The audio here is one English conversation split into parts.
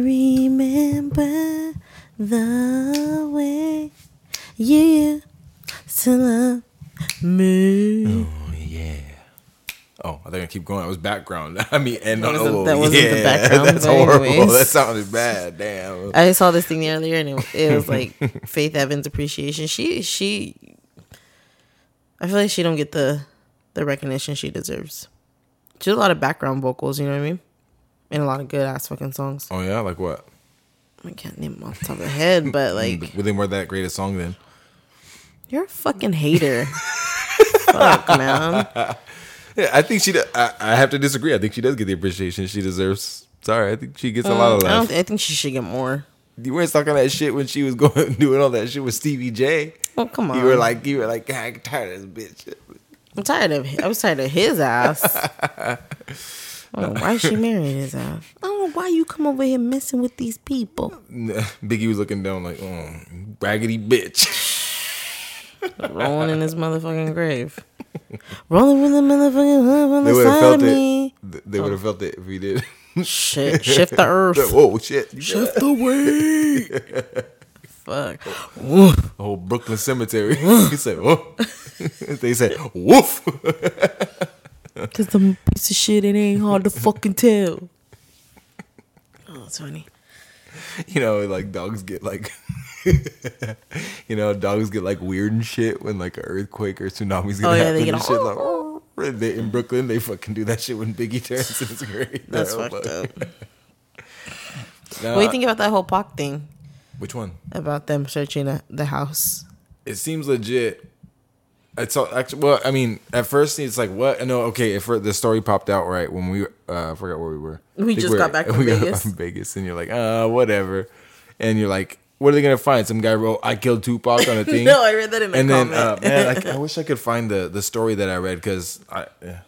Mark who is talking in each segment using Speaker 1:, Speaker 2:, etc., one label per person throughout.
Speaker 1: Remember the way you used to love me.
Speaker 2: Oh yeah. Oh, I think I keep going. That was background. I mean, and
Speaker 1: That oh, wasn't-
Speaker 2: oh,
Speaker 1: that wasn't the background,
Speaker 2: That's horrible.
Speaker 1: anyways.
Speaker 2: That sounded bad. Damn.
Speaker 1: I saw this thing earlier, and it, it was like Faith Evans appreciation. She she, I feel like she don't get the the recognition she deserves. She has a lot of background vocals, you know what I mean, and a lot of good ass fucking songs.
Speaker 2: Oh yeah, like what?
Speaker 1: I can't name them off the top of the head, but like
Speaker 2: Well, then weren't that great a song then?
Speaker 1: you're a fucking hater. Fuck man.
Speaker 2: Yeah, I think she. I, I have to disagree. I think she does get the appreciation she deserves. Sorry, I think she gets a lot of
Speaker 1: Mm, I. I think she should get more.
Speaker 2: You weren't talking that shit when she was going doing all that shit with Stevie J.
Speaker 1: Oh come on.
Speaker 2: You were like, you were like, I'm tired of this bitch.
Speaker 1: I'm tired of. I was tired of his ass. Oh, why she married his ass? I don't know why you come over here messing with these people.
Speaker 2: Biggie was looking down like, oh, raggedy bitch.
Speaker 1: rolling in his motherfucking grave. Rolling with the motherfucking hood on
Speaker 2: They
Speaker 1: the
Speaker 2: would have
Speaker 1: side
Speaker 2: felt
Speaker 1: of me.
Speaker 2: it. They would have oh. felt it if we did.
Speaker 1: Shit, shift the earth.
Speaker 2: Whoa, shit!
Speaker 1: Shift the way. Fuck.
Speaker 2: Oh, whole Brooklyn cemetery. he said, "Woof." they said, "Woof."
Speaker 1: Cause the piece of shit, it ain't hard to fucking tell. Oh, it's funny.
Speaker 2: you know, like dogs get like, you know, dogs get like weird and shit when like an earthquake or tsunamis gonna
Speaker 1: Oh, yeah,
Speaker 2: happen
Speaker 1: they get
Speaker 2: and
Speaker 1: all-
Speaker 2: shit. Like, "Oh." They- in Brooklyn, they fucking do that shit when Biggie turns. It's great.
Speaker 1: That's fucked
Speaker 2: fuck.
Speaker 1: up.
Speaker 2: Nah,
Speaker 1: What do you think about that whole Pac thing?
Speaker 2: Which one?
Speaker 1: About them searching the- the house?
Speaker 2: It seems legit. It's all, actually well. I mean, at first it's like what? No, okay. If the story popped out right when we, uh, I forgot where we were.
Speaker 1: We just
Speaker 2: we're-
Speaker 1: got back from
Speaker 2: we got
Speaker 1: Vegas.
Speaker 2: from Vegas, and you're like, uh, whatever. And you're like, what are they gonna find? Some guy wrote, "I killed Tupac" on a thing.
Speaker 1: No, I read that in a
Speaker 2: and then,
Speaker 1: comment.
Speaker 2: uh, man, I, I wish I could find the the story that I read because I,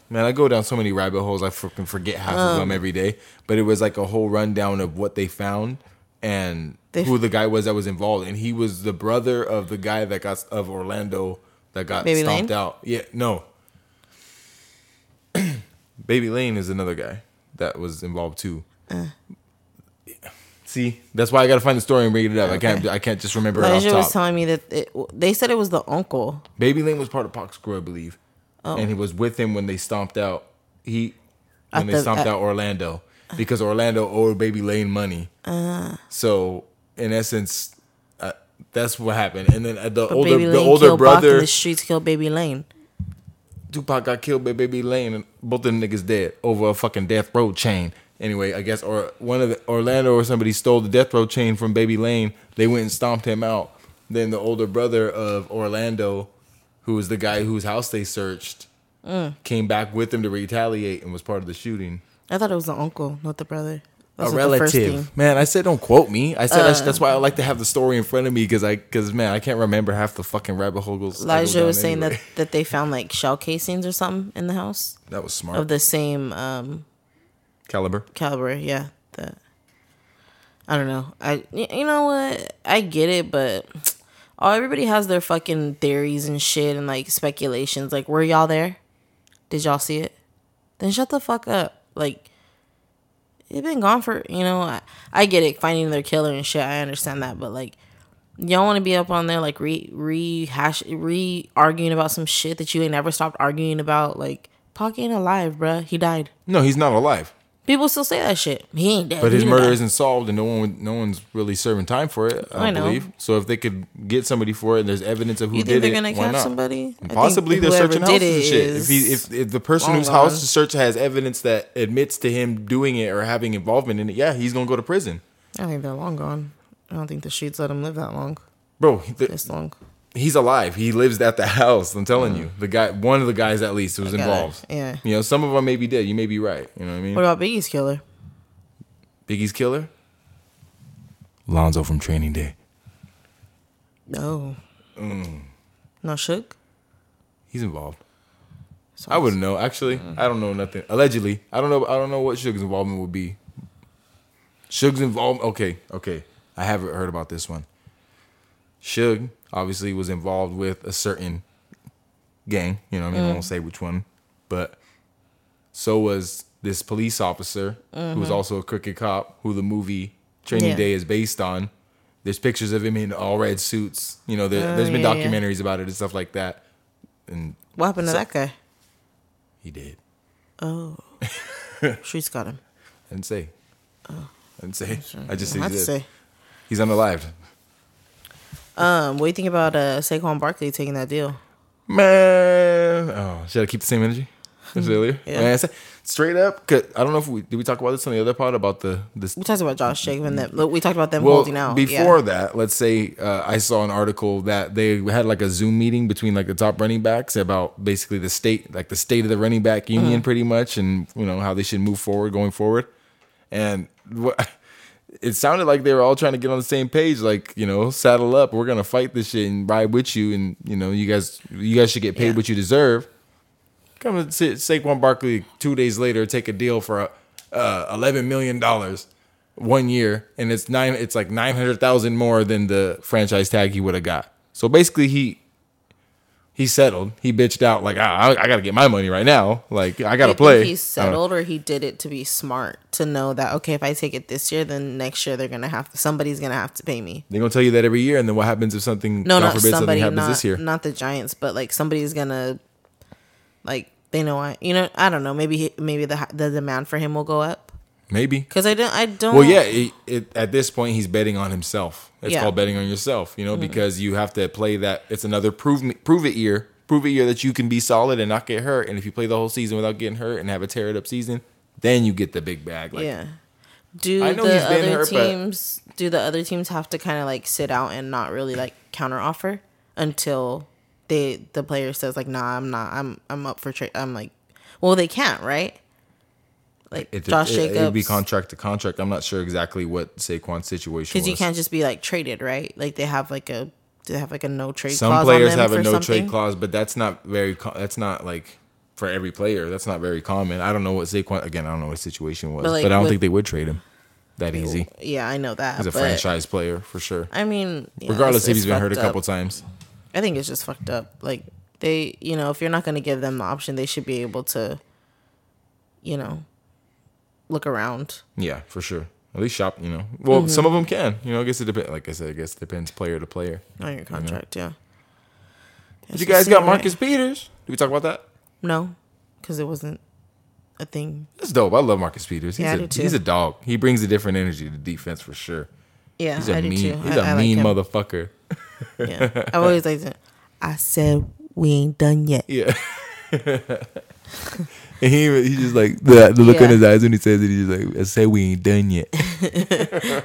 Speaker 2: man, I go down so many rabbit holes. I freaking forget half of
Speaker 1: Um.
Speaker 2: them every day. But it was like a whole rundown of what they found and
Speaker 1: They-
Speaker 2: who the guy was that was involved, and he was the brother of the guy that got of Orlando that got
Speaker 1: Baby
Speaker 2: stomped
Speaker 1: Lane?
Speaker 2: out. Yeah, no. Baby Lane is another guy that was involved too.
Speaker 1: Uh.
Speaker 2: See, that's why I got to find the story and read it up. I can't. I can't just remember it off
Speaker 1: Elijah was telling me that it, they said it was the uncle.
Speaker 2: Baby Lane was part of Pac's crew, I believe, and he was with him when they stomped out. He when
Speaker 1: At
Speaker 2: they
Speaker 1: the-
Speaker 2: stomped
Speaker 1: at-
Speaker 2: out Orlando because Orlando owed Baby Lane money.
Speaker 1: Uh.
Speaker 2: so in essence, that's what happened. And then uh, the
Speaker 1: But
Speaker 2: older the older
Speaker 1: killed Pac and
Speaker 2: brother
Speaker 1: the streets killed Baby Lane.
Speaker 2: Tupac got killed by Baby Lane, and both of them niggas dead over a fucking death row chain. Anyway, I guess or one of the Orlando or somebody stole the death row chain from Baby Lane. They went and stomped him out. Then the older brother of Orlando, who was the guy whose house they searched,
Speaker 1: Mm.
Speaker 2: came back with them to retaliate and was part of the shooting.
Speaker 1: I thought it was the uncle, not the brother. That
Speaker 2: a
Speaker 1: was the first
Speaker 2: relative.
Speaker 1: Uh.
Speaker 2: man. I said don't quote me. I said that's, that's why I like to have the story in front of me because I because man I can't remember half the fucking rabbit holes.
Speaker 1: Elijah was saying
Speaker 2: anyway.
Speaker 1: that, that they found like shell casings or something in the house
Speaker 2: that was smart
Speaker 1: of the same um,
Speaker 2: caliber.
Speaker 1: caliber. Yeah, the I don't know. I you know what? I get it, but oh, everybody has their fucking theories and shit and like speculations. Like, were y'all there? Did y'all see it? Then shut the fuck up. Like, it been gone for you know. I, I get it, finding their killer and shit. I understand that, but like. Y'all want to be up on there like re rehash re arguing about some shit that you ain't never stopped arguing about. Like Pac ain't alive, bruh. He died.
Speaker 2: No, he's not alive.
Speaker 1: People still say that shit. He ain't dead.
Speaker 2: But his murder
Speaker 1: die.
Speaker 2: isn't solved, and no one, no one's really serving time for it. I,
Speaker 1: I know.
Speaker 2: believe. So if they could get somebody for it, and there's evidence of who
Speaker 1: You
Speaker 2: did
Speaker 1: they're
Speaker 2: it,
Speaker 1: gonna
Speaker 2: why
Speaker 1: catch
Speaker 2: not?
Speaker 1: somebody? I think
Speaker 2: Possibly they're
Speaker 1: whoever
Speaker 2: searching
Speaker 1: did
Speaker 2: houses and
Speaker 1: it
Speaker 2: shit. If he,
Speaker 1: is
Speaker 2: if, if the person whose house to search has evidence that admits to him doing it or having involvement in it, yeah, he's gonna go to prison,
Speaker 1: I think they're long gone. I don't think the streets let him live that long.
Speaker 2: bro. the-
Speaker 1: This long.
Speaker 2: He's alive. He lives at the house. I'm telling you, the guy, one of the guys at least, was
Speaker 1: Mm. It.
Speaker 2: involved.
Speaker 1: Yeah.
Speaker 2: You know, some of them may be dead. You may be right. You know what I mean?
Speaker 1: What about Biggie's killer?
Speaker 2: Biggie's killer, Lonzo from Training Day.
Speaker 1: No.
Speaker 2: Mm.
Speaker 1: No Suge.
Speaker 2: He's involved. I wouldn't know. Actually, I don't know nothing. Allegedly, I don't know. I don't know what Suge's involvement would be. Suge's involvement. Okay, okay. I haven't heard about this one. Suge obviously was involved with a certain gang. You know, what I mean, I won't mm. say which one, but so was this police officer who was mm-hmm. also a crooked cop, who the movie training
Speaker 1: Yeah.
Speaker 2: day is based on. There's pictures of him in all red suits. You know, there,
Speaker 1: Oh,
Speaker 2: there's been
Speaker 1: yeah, yeah.
Speaker 2: documentaries about it and stuff like that. And
Speaker 1: What happened to that guy?
Speaker 2: he did.
Speaker 1: Oh, streets got him.
Speaker 2: I didn't say. Oh. I didn't say. I just said
Speaker 1: have
Speaker 2: he
Speaker 1: to
Speaker 2: did.
Speaker 1: say.
Speaker 2: He's unalived.
Speaker 1: Um, what do you think about uh Saquon Barkley taking that deal?
Speaker 2: Man, oh, should I keep the same energy as earlier?
Speaker 1: Yeah.
Speaker 2: Man, straight up, 'cause I don't know if we did we talk about this on the other part about the this.
Speaker 1: We talked about Josh Jacobs and them. We talked about them
Speaker 2: Well,
Speaker 1: holding out.
Speaker 2: before
Speaker 1: yeah.
Speaker 2: that, let's say uh, I saw an article that they had like a Zoom meeting between like the top running backs about basically the state, like the state of the running back union,
Speaker 1: Mm-hmm.
Speaker 2: pretty much, and you know how they should move forward going forward. And what it sounded like they were all trying to get on the same page, like you know, saddle up, we're gonna fight this shit and ride with you, and you know, you guys, you guys should get paid
Speaker 1: Yeah.
Speaker 2: what you deserve. Come and sit Saquon Barkley two days later, take a deal for uh, eleven million dollars one year, and it's nine. It's like nine hundred thousand more than the franchise tag he would have got. So basically, he he settled. He bitched out like ah, I, I got to get my money right now. Like I got to play.
Speaker 1: he
Speaker 2: don't-
Speaker 1: settled, or he did it to be smart to know that okay, if I take it this year, then next year they're gonna have to, somebody's gonna have to pay me.
Speaker 2: They're gonna tell you that every year, and then what happens if something
Speaker 1: No,
Speaker 2: God
Speaker 1: not
Speaker 2: forbid something
Speaker 1: somebody,
Speaker 2: happens
Speaker 1: not
Speaker 2: this year?
Speaker 1: not the Giants, but like somebody's gonna like they know I you know I don't know maybe he, maybe the the demand for him will go up
Speaker 2: Maybe.
Speaker 1: because I don't I don't
Speaker 2: Well, yeah. It, it, at this point, he's betting on himself. It's
Speaker 1: Yeah. Mm-hmm.
Speaker 2: called betting on yourself. You know, because you have to play that. It's another prove me, prove it year. Prove it year that you can be solid and not get hurt. And if you play the whole season without getting hurt and have a tear it up season, then you get the big bag. Like,
Speaker 1: yeah. Do the other
Speaker 2: hurt, but-
Speaker 1: teams do the other teams have to kind of like sit out and not really like counter offer until they the player says like nah I'm not I'm I'm up for trade I'm like well they can't right like
Speaker 2: It,
Speaker 1: Josh
Speaker 2: it,
Speaker 1: Jacobs
Speaker 2: It'd be contract to contract. I'm not sure exactly what Saquon's situation was.
Speaker 1: because you can't just be like traded right like they have like a they have like a no trade clause? Some players
Speaker 2: have a no
Speaker 1: something.
Speaker 2: trade clause, but that's not very. That's not like for every player. That's not very common. I don't know what Saquon. Again, I don't know what his situation was,
Speaker 1: But,
Speaker 2: but, I don't
Speaker 1: with-
Speaker 2: think they would trade him that easy.
Speaker 1: yeah I know that
Speaker 2: He's a franchise player for sure.
Speaker 1: I mean yeah,
Speaker 2: Regardless if he's been hurt a couple
Speaker 1: up.
Speaker 2: times.
Speaker 1: I think it's just fucked up. Like they, you know, if you're not going to give them the option, they should be able to, you know, look around.
Speaker 2: Yeah, for sure. At least shop, you know. Well,
Speaker 1: Mm-hmm.
Speaker 2: some of them can. You know, I guess it depends. Like I said, I guess it depends player to player.
Speaker 1: on your contract. Yeah.
Speaker 2: But you guys got Marcus Peters. Did we talk about that?
Speaker 1: No, because it wasn't a thing.
Speaker 2: That's dope. I love Marcus Peters. He's
Speaker 1: Yeah, I
Speaker 2: a he's a dog. He brings a different energy to defense for sure.
Speaker 1: Yeah,
Speaker 2: He's a
Speaker 1: I do
Speaker 2: mean
Speaker 1: too.
Speaker 2: he's
Speaker 1: I-
Speaker 2: a
Speaker 1: I
Speaker 2: mean
Speaker 1: him.
Speaker 2: motherfucker.
Speaker 1: Yeah, I've always like it. I said we ain't done yet.
Speaker 2: Yeah. and he he just like the, the look
Speaker 1: Yeah.
Speaker 2: in his eyes when he says it. He's just like, "I say we ain't done yet."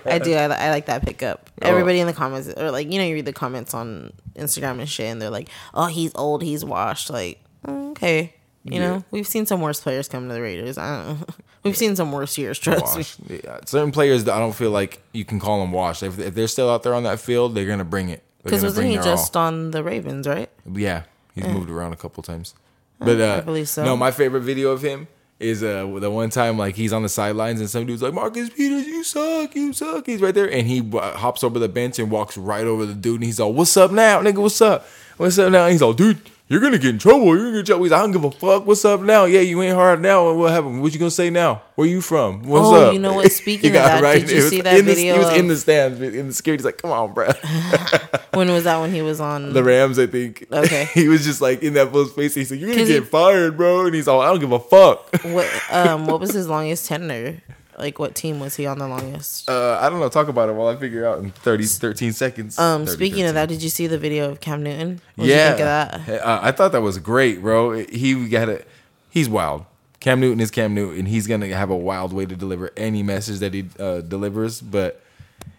Speaker 1: I do. I, I like that pickup.
Speaker 2: Oh.
Speaker 1: Everybody in the comments, or like you know, you read the comments on Instagram and shit, and they're like, "Oh, he's old. He's washed." Like, okay, you
Speaker 2: Yeah.
Speaker 1: know, we've seen some worse players come to the Raiders. I don't know. We've seen some worse years. Trust me.
Speaker 2: Yeah. Certain players, I don't feel like you can call them washed. If, if they're still out there on that field, they're gonna bring it.
Speaker 1: Because wasn't he just on the Ravens, right?
Speaker 2: Yeah, he's eh. moved around a couple times. But uh,
Speaker 1: I believe so.
Speaker 2: no, my favorite video of him is uh the one time like he's on the sidelines and some dude's like Marcus Peters, you suck, you suck. He's right there and he uh, hops over the bench and walks right over the dude and he's all, "What's up now, nigga? What's up? What's up now?" And he's all, "Dude." You're gonna get in trouble. You're gonna get in trouble. He's like, I don't give a fuck. What's up now? Yeah, you ain't hard now. What happened? What you gonna say now? Where you from? What's
Speaker 1: Oh,
Speaker 2: up?
Speaker 1: you know what? Speaking of that, did you see that
Speaker 2: in the-
Speaker 1: video
Speaker 2: he was in the stands in the security. He's like, "Come on, bro."
Speaker 1: When was that? When he was on?
Speaker 2: the Rams, I think.
Speaker 1: Okay.
Speaker 2: he was just like in that fool's face. He's like, "You're gonna get
Speaker 1: he-
Speaker 2: fired, bro." And he's all, "I don't give a fuck."
Speaker 1: what? Um, what was his longest tenure? Like, what team was he on the longest?
Speaker 2: Uh, I don't know. Talk about it while I figure out in 30, 13 seconds.
Speaker 1: Um,
Speaker 2: 30,
Speaker 1: speaking
Speaker 2: 13.
Speaker 1: of that, did you see the video of Cam Newton? What
Speaker 2: yeah,
Speaker 1: you think of that?
Speaker 2: Uh, I thought that was great, bro. He got it. He's wild. Cam Newton is Cam Newton. He's gonna have a wild way to deliver any message that he uh, delivers. But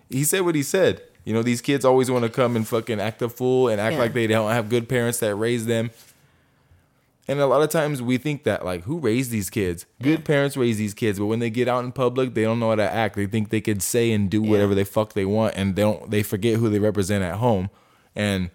Speaker 2: he said what he said. You know, these kids always want to come and fucking act a fool and act
Speaker 1: Yeah.
Speaker 2: like they don't have good parents that raise them. And a lot of times we think that like who raised these kids? Good parents raise these kids, but when they get out in public, they don't know how to act. They think they could say and do whatever they fuck they want, and they don't. They forget who they represent at home. And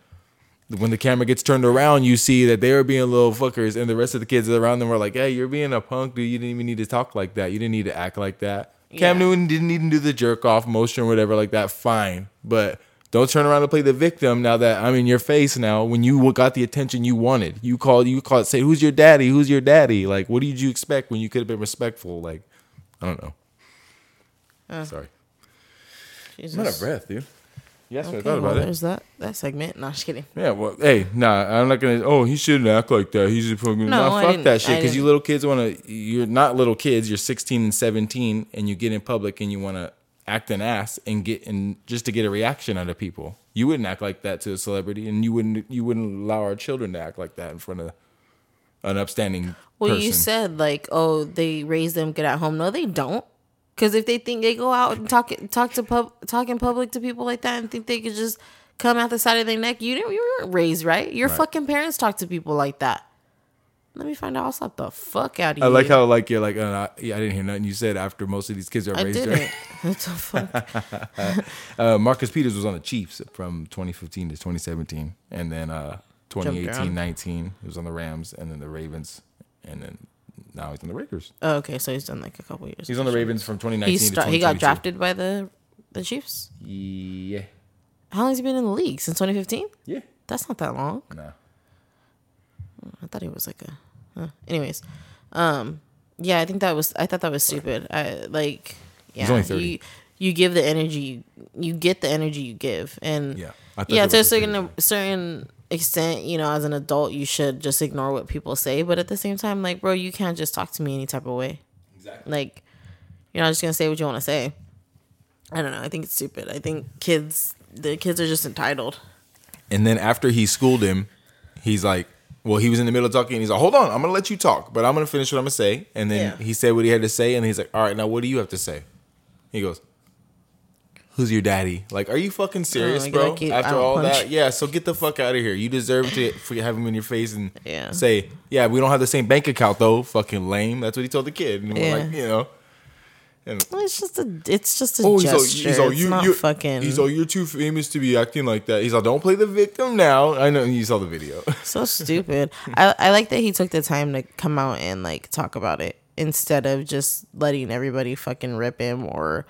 Speaker 2: when the camera gets turned around, you see that they are being little fuckers, and the rest of the kids around them were like, "Hey, you're being a punk, dude. You didn't even need to talk like that. You didn't need to act like that." Cam
Speaker 1: Yeah.
Speaker 2: Newton didn't even do the jerk off motion or whatever like that. Fine, but don't turn around and play the victim now that I'm in your face. Now, when you got the attention you wanted, you called, you called, say, "Who's your daddy? Who's your daddy?" Like, what did you expect when you could have been respectful? Like, I don't know.
Speaker 1: Uh.
Speaker 2: Sorry.
Speaker 1: Jesus.
Speaker 2: I'm out of breath, dude. Yes,
Speaker 1: Okay,
Speaker 2: I thought
Speaker 1: well,
Speaker 2: about it.
Speaker 1: there's that that segment. No, just kidding.
Speaker 2: Yeah, well, hey, nah, I'm not gonna. Oh, he shouldn't act like that. He's a fucking.
Speaker 1: No,
Speaker 2: nah,
Speaker 1: I
Speaker 2: fuck
Speaker 1: didn't-
Speaker 2: that shit. Because you little kids want to. You're not little kids. You're 16 and 17, and you get in public and you want to act an ass and get and just to get a reaction out of people. You wouldn't act like that to a celebrity, and you wouldn't. You wouldn't allow our children to act like that in front of an upstanding
Speaker 1: Well,
Speaker 2: person.
Speaker 1: you said like, oh, they raise them good at home. No, they don't. Because if they think they go out and talk talk to pub talk in public to people like that and think they could just come out the side of their neck, you didn't you weren't raised right. Your
Speaker 2: Right.
Speaker 1: fucking parents talk to people like that. Let me find out. I'll slap the fuck out of you.
Speaker 2: I like how like you're like uh, yeah, I didn't hear nothing you said after most of these kids are
Speaker 1: I
Speaker 2: raised
Speaker 1: didn't.
Speaker 2: right.
Speaker 1: what the fuck?
Speaker 2: Uh, Marcus Peters was on the Chiefs from 2015 to 2017, and then uh, 2018, 19 he was on the Rams, and then the Ravens, and then now he's on the Raiders.
Speaker 1: Oh, okay, so he's done like a couple years.
Speaker 2: He's on the Ravens from 2019
Speaker 1: He
Speaker 2: to
Speaker 1: start, he got drafted by the the Chiefs.
Speaker 2: Yeah,
Speaker 1: How long has he been in the league since 2015?
Speaker 2: yeah,
Speaker 1: That's not that long.
Speaker 2: nah.
Speaker 1: I thought he was like a. Anyways, um, yeah, I think that was. I thought that was stupid. I like. Yeah, you you give the energy. You get the energy you give, and
Speaker 2: Yeah, I
Speaker 1: yeah, to a certain certain extent, you know, as an adult, you should just ignore what people say. But at the same time, like, bro, you can't just talk to me any type of way.
Speaker 2: Exactly.
Speaker 1: Like, you're not just gonna say what you want to say. I don't know. I think it's stupid. I think kids, the kids are just entitled.
Speaker 2: And then after he schooled him, he's like, well, he was in the middle of talking, and he's like, hold on, I'm gonna let you talk, but I'm gonna finish what I'm gonna say. And then
Speaker 1: Yeah.
Speaker 2: he said what he had to say, and he's like, all right, now what do you have to say? He goes. Who's your daddy? Like, are you fucking serious,
Speaker 1: Oh,
Speaker 2: bro? After all
Speaker 1: punch.
Speaker 2: that, yeah. So get the fuck out of here. You deserve to for have him in your face and
Speaker 1: Yeah.
Speaker 2: say, yeah, we don't have the same bank account though. Fucking lame. That's what he told the kid. And we're
Speaker 1: Yeah.
Speaker 2: like, you know, and
Speaker 1: Well, It's just a. It's just a
Speaker 2: oh, he's all,
Speaker 1: gesture.
Speaker 2: he's
Speaker 1: it's
Speaker 2: you,
Speaker 1: not
Speaker 2: you,
Speaker 1: fucking.
Speaker 2: He's all, you're too famous to be acting like that. He's all, don't play the victim now. I know you saw the video.
Speaker 1: so stupid. I I like that he took the time to come out and like talk about it instead of just letting everybody fucking rip him or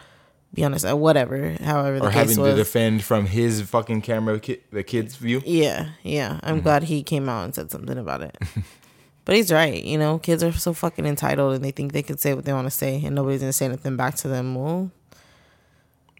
Speaker 1: be honest, uh, whatever. However, the
Speaker 2: or having
Speaker 1: was.
Speaker 2: to defend from his fucking camera, ki- the kid's view.
Speaker 1: yeah, yeah. I'm
Speaker 2: Mm-hmm.
Speaker 1: glad he came out and said something about it. but he's right. You know, kids are so fucking entitled and they think they can say what they want to say and nobody's gonna say anything back to them. Well.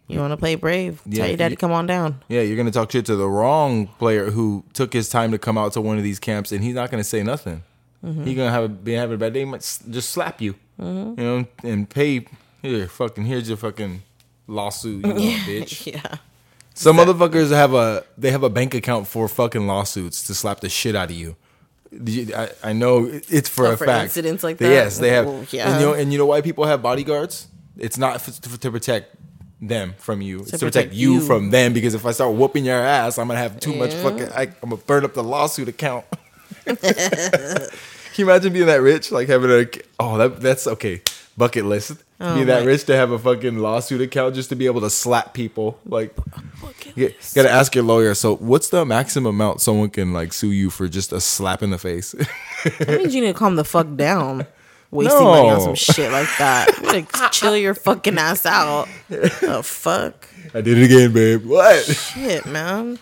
Speaker 1: You want to play brave?
Speaker 2: Yeah,
Speaker 1: Tell your daddy,
Speaker 2: you-
Speaker 1: come on down.
Speaker 2: Yeah, you're gonna talk shit to the wrong player who took his time to come out to one of these camps, and he's not gonna say nothing.
Speaker 1: Mm-hmm.
Speaker 2: He's gonna have a, be having a bad day, he might s- just slap you, you know, and pay. Here, fucking, here's your fucking lawsuit, you know, bitch.
Speaker 1: Yeah.
Speaker 2: Some motherfuckers have a they have a bank account for fucking lawsuits to slap the shit out of you. I, I know it's for
Speaker 1: Oh,
Speaker 2: a
Speaker 1: for
Speaker 2: fact.
Speaker 1: incidents like that?
Speaker 2: Yes, they have.
Speaker 1: Well, yeah.
Speaker 2: And you know, and you know why people have bodyguards? It's not f- to, to protect them from you. It's to protect,
Speaker 1: protect
Speaker 2: you,
Speaker 1: you.
Speaker 2: from them. Because if I start whooping your ass, I'm gonna have too much fucking. I, I'm gonna burn up the lawsuit account. Can you imagine being that rich? Like having a oh that that's okay. Bucket list.
Speaker 1: Oh
Speaker 2: Be that
Speaker 1: my-
Speaker 2: rich to have a fucking lawsuit account just to be able to slap people. Like you gotta ask your lawyer. So, what's the maximum amount someone can like sue you for just a slap in the face?
Speaker 1: That means you need to calm the fuck down. Wasting money on some shit like that. Like chill your fucking ass out. The fuck?
Speaker 2: I did it again, babe. What?
Speaker 1: Shit, man.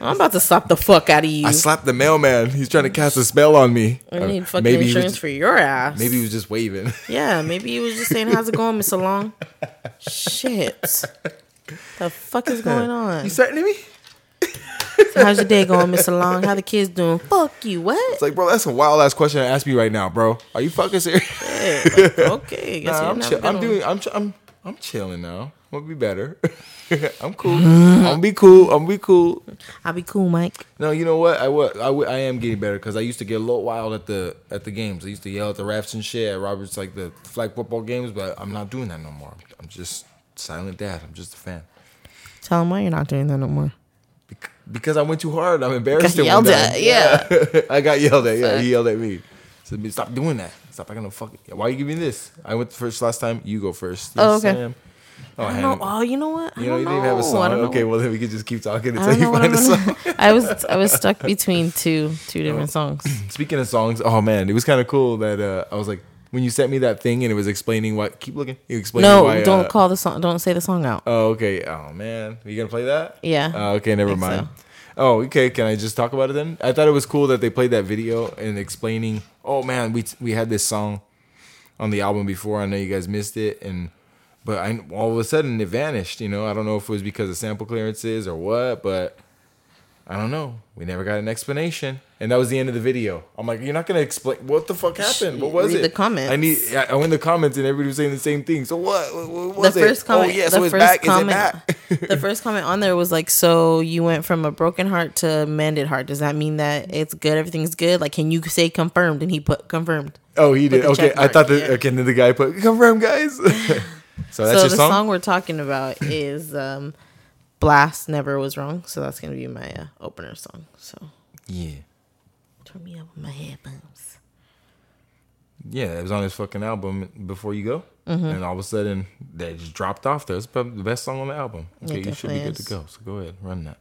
Speaker 1: I'm about to slap the fuck out of you.
Speaker 2: I slapped the mailman. He's trying to cast a spell on me.
Speaker 1: I
Speaker 2: Uh,
Speaker 1: need fucking
Speaker 2: maybe
Speaker 1: insurance
Speaker 2: was,
Speaker 1: for your ass.
Speaker 2: maybe he was just waving.
Speaker 1: Yeah, maybe he was just saying, "How's it going, Miss Long?" Shit. The fuck is going on?
Speaker 2: You threatening me?
Speaker 1: So how's your day going, Miss Long? How the kids doing? Fuck you. What?
Speaker 2: It's like, bro, that's a wild ass question to ask me right now, bro. Are you fucking serious?
Speaker 1: Shit, like, okay,
Speaker 2: Nah, I'm, chill- I'm doing. I'm. ch- I'm. I'm chilling now. Gonna be better. I'm cool. I'm gonna be cool. I'm gonna be cool.
Speaker 1: I'll be cool, Mike.
Speaker 2: No, you know what? I wa- I, I am getting better because I used to get a little wild at the at the games. I used to yell at the refs and shit at Roberts like the flag football games, but I'm not doing that no more. I'm just silent dad. I'm just a fan.
Speaker 1: Tell him why you're not doing that no more.
Speaker 2: Bec- Because I went too hard. I'm embarrassed.
Speaker 1: Got yelled at, yeah.
Speaker 2: I got yelled at. Yeah, he yelled at me. Said, "Stop doing that. Stop. I gonna fuck. it. Why you giving me this? I went first last time. You go first.
Speaker 1: Oh, okay.
Speaker 2: Sam. Oh,
Speaker 1: I don't know. Oh, you know what? I
Speaker 2: You know,
Speaker 1: don't
Speaker 2: you didn't even have a
Speaker 1: know.
Speaker 2: Song. Okay, well then we can just keep talking until you find a song.
Speaker 1: I was I was stuck between two two different songs.
Speaker 2: Speaking of songs, oh man, it was kind of cool that uh, I was like, when you sent me that thing and it was explaining what. Keep looking. You explained
Speaker 1: No,
Speaker 2: why.
Speaker 1: don't
Speaker 2: uh,
Speaker 1: call the song. Don't say the song out.
Speaker 2: Oh, okay. Oh man, are you gonna play that?
Speaker 1: Yeah.
Speaker 2: Oh, okay, never mind.
Speaker 1: so.
Speaker 2: Oh, okay. Can I just talk about it then? I thought it was cool that they played that video and explaining. Oh man, we we had this song on the album before. I know you guys missed it, and but I all of a sudden it vanished. You know, I don't know if it was because of sample clearances or what, but I don't know. We never got an explanation, and that was the end of the video. I'm like, you're not gonna explain what the fuck happened. What was
Speaker 1: Read
Speaker 2: it?
Speaker 1: the comments.
Speaker 2: I need. I went in the comments, and everybody was saying the same thing. So what? What, was
Speaker 1: the
Speaker 2: it?
Speaker 1: first oh, comment,
Speaker 2: oh yeah,
Speaker 1: the
Speaker 2: so it's
Speaker 1: first
Speaker 2: back.
Speaker 1: comment,
Speaker 2: Is it back?
Speaker 1: the first comment on there was like, "So you went from a broken heart to mended heart. Does that mean that it's good? Everything's good? Like, can you say confirmed?" And he put confirmed.
Speaker 2: oh, he did. Okay, I thought that.
Speaker 1: yeah.
Speaker 2: Okay, then the guy put confirm, guys. so that's
Speaker 1: so
Speaker 2: your
Speaker 1: the
Speaker 2: song.
Speaker 1: song? we're talking about is um, "Blxst Never Was Wrong." So that's gonna be my uh, opener song. So
Speaker 2: Yeah,
Speaker 1: turn me up with my headphones.
Speaker 2: yeah. It was on his fucking album before you go,
Speaker 1: Mm-hmm.
Speaker 2: and all of a sudden that just dropped off. There, it's probably the best song on the album. Okay, you should be
Speaker 1: definitely
Speaker 2: good to go. So go ahead, run that.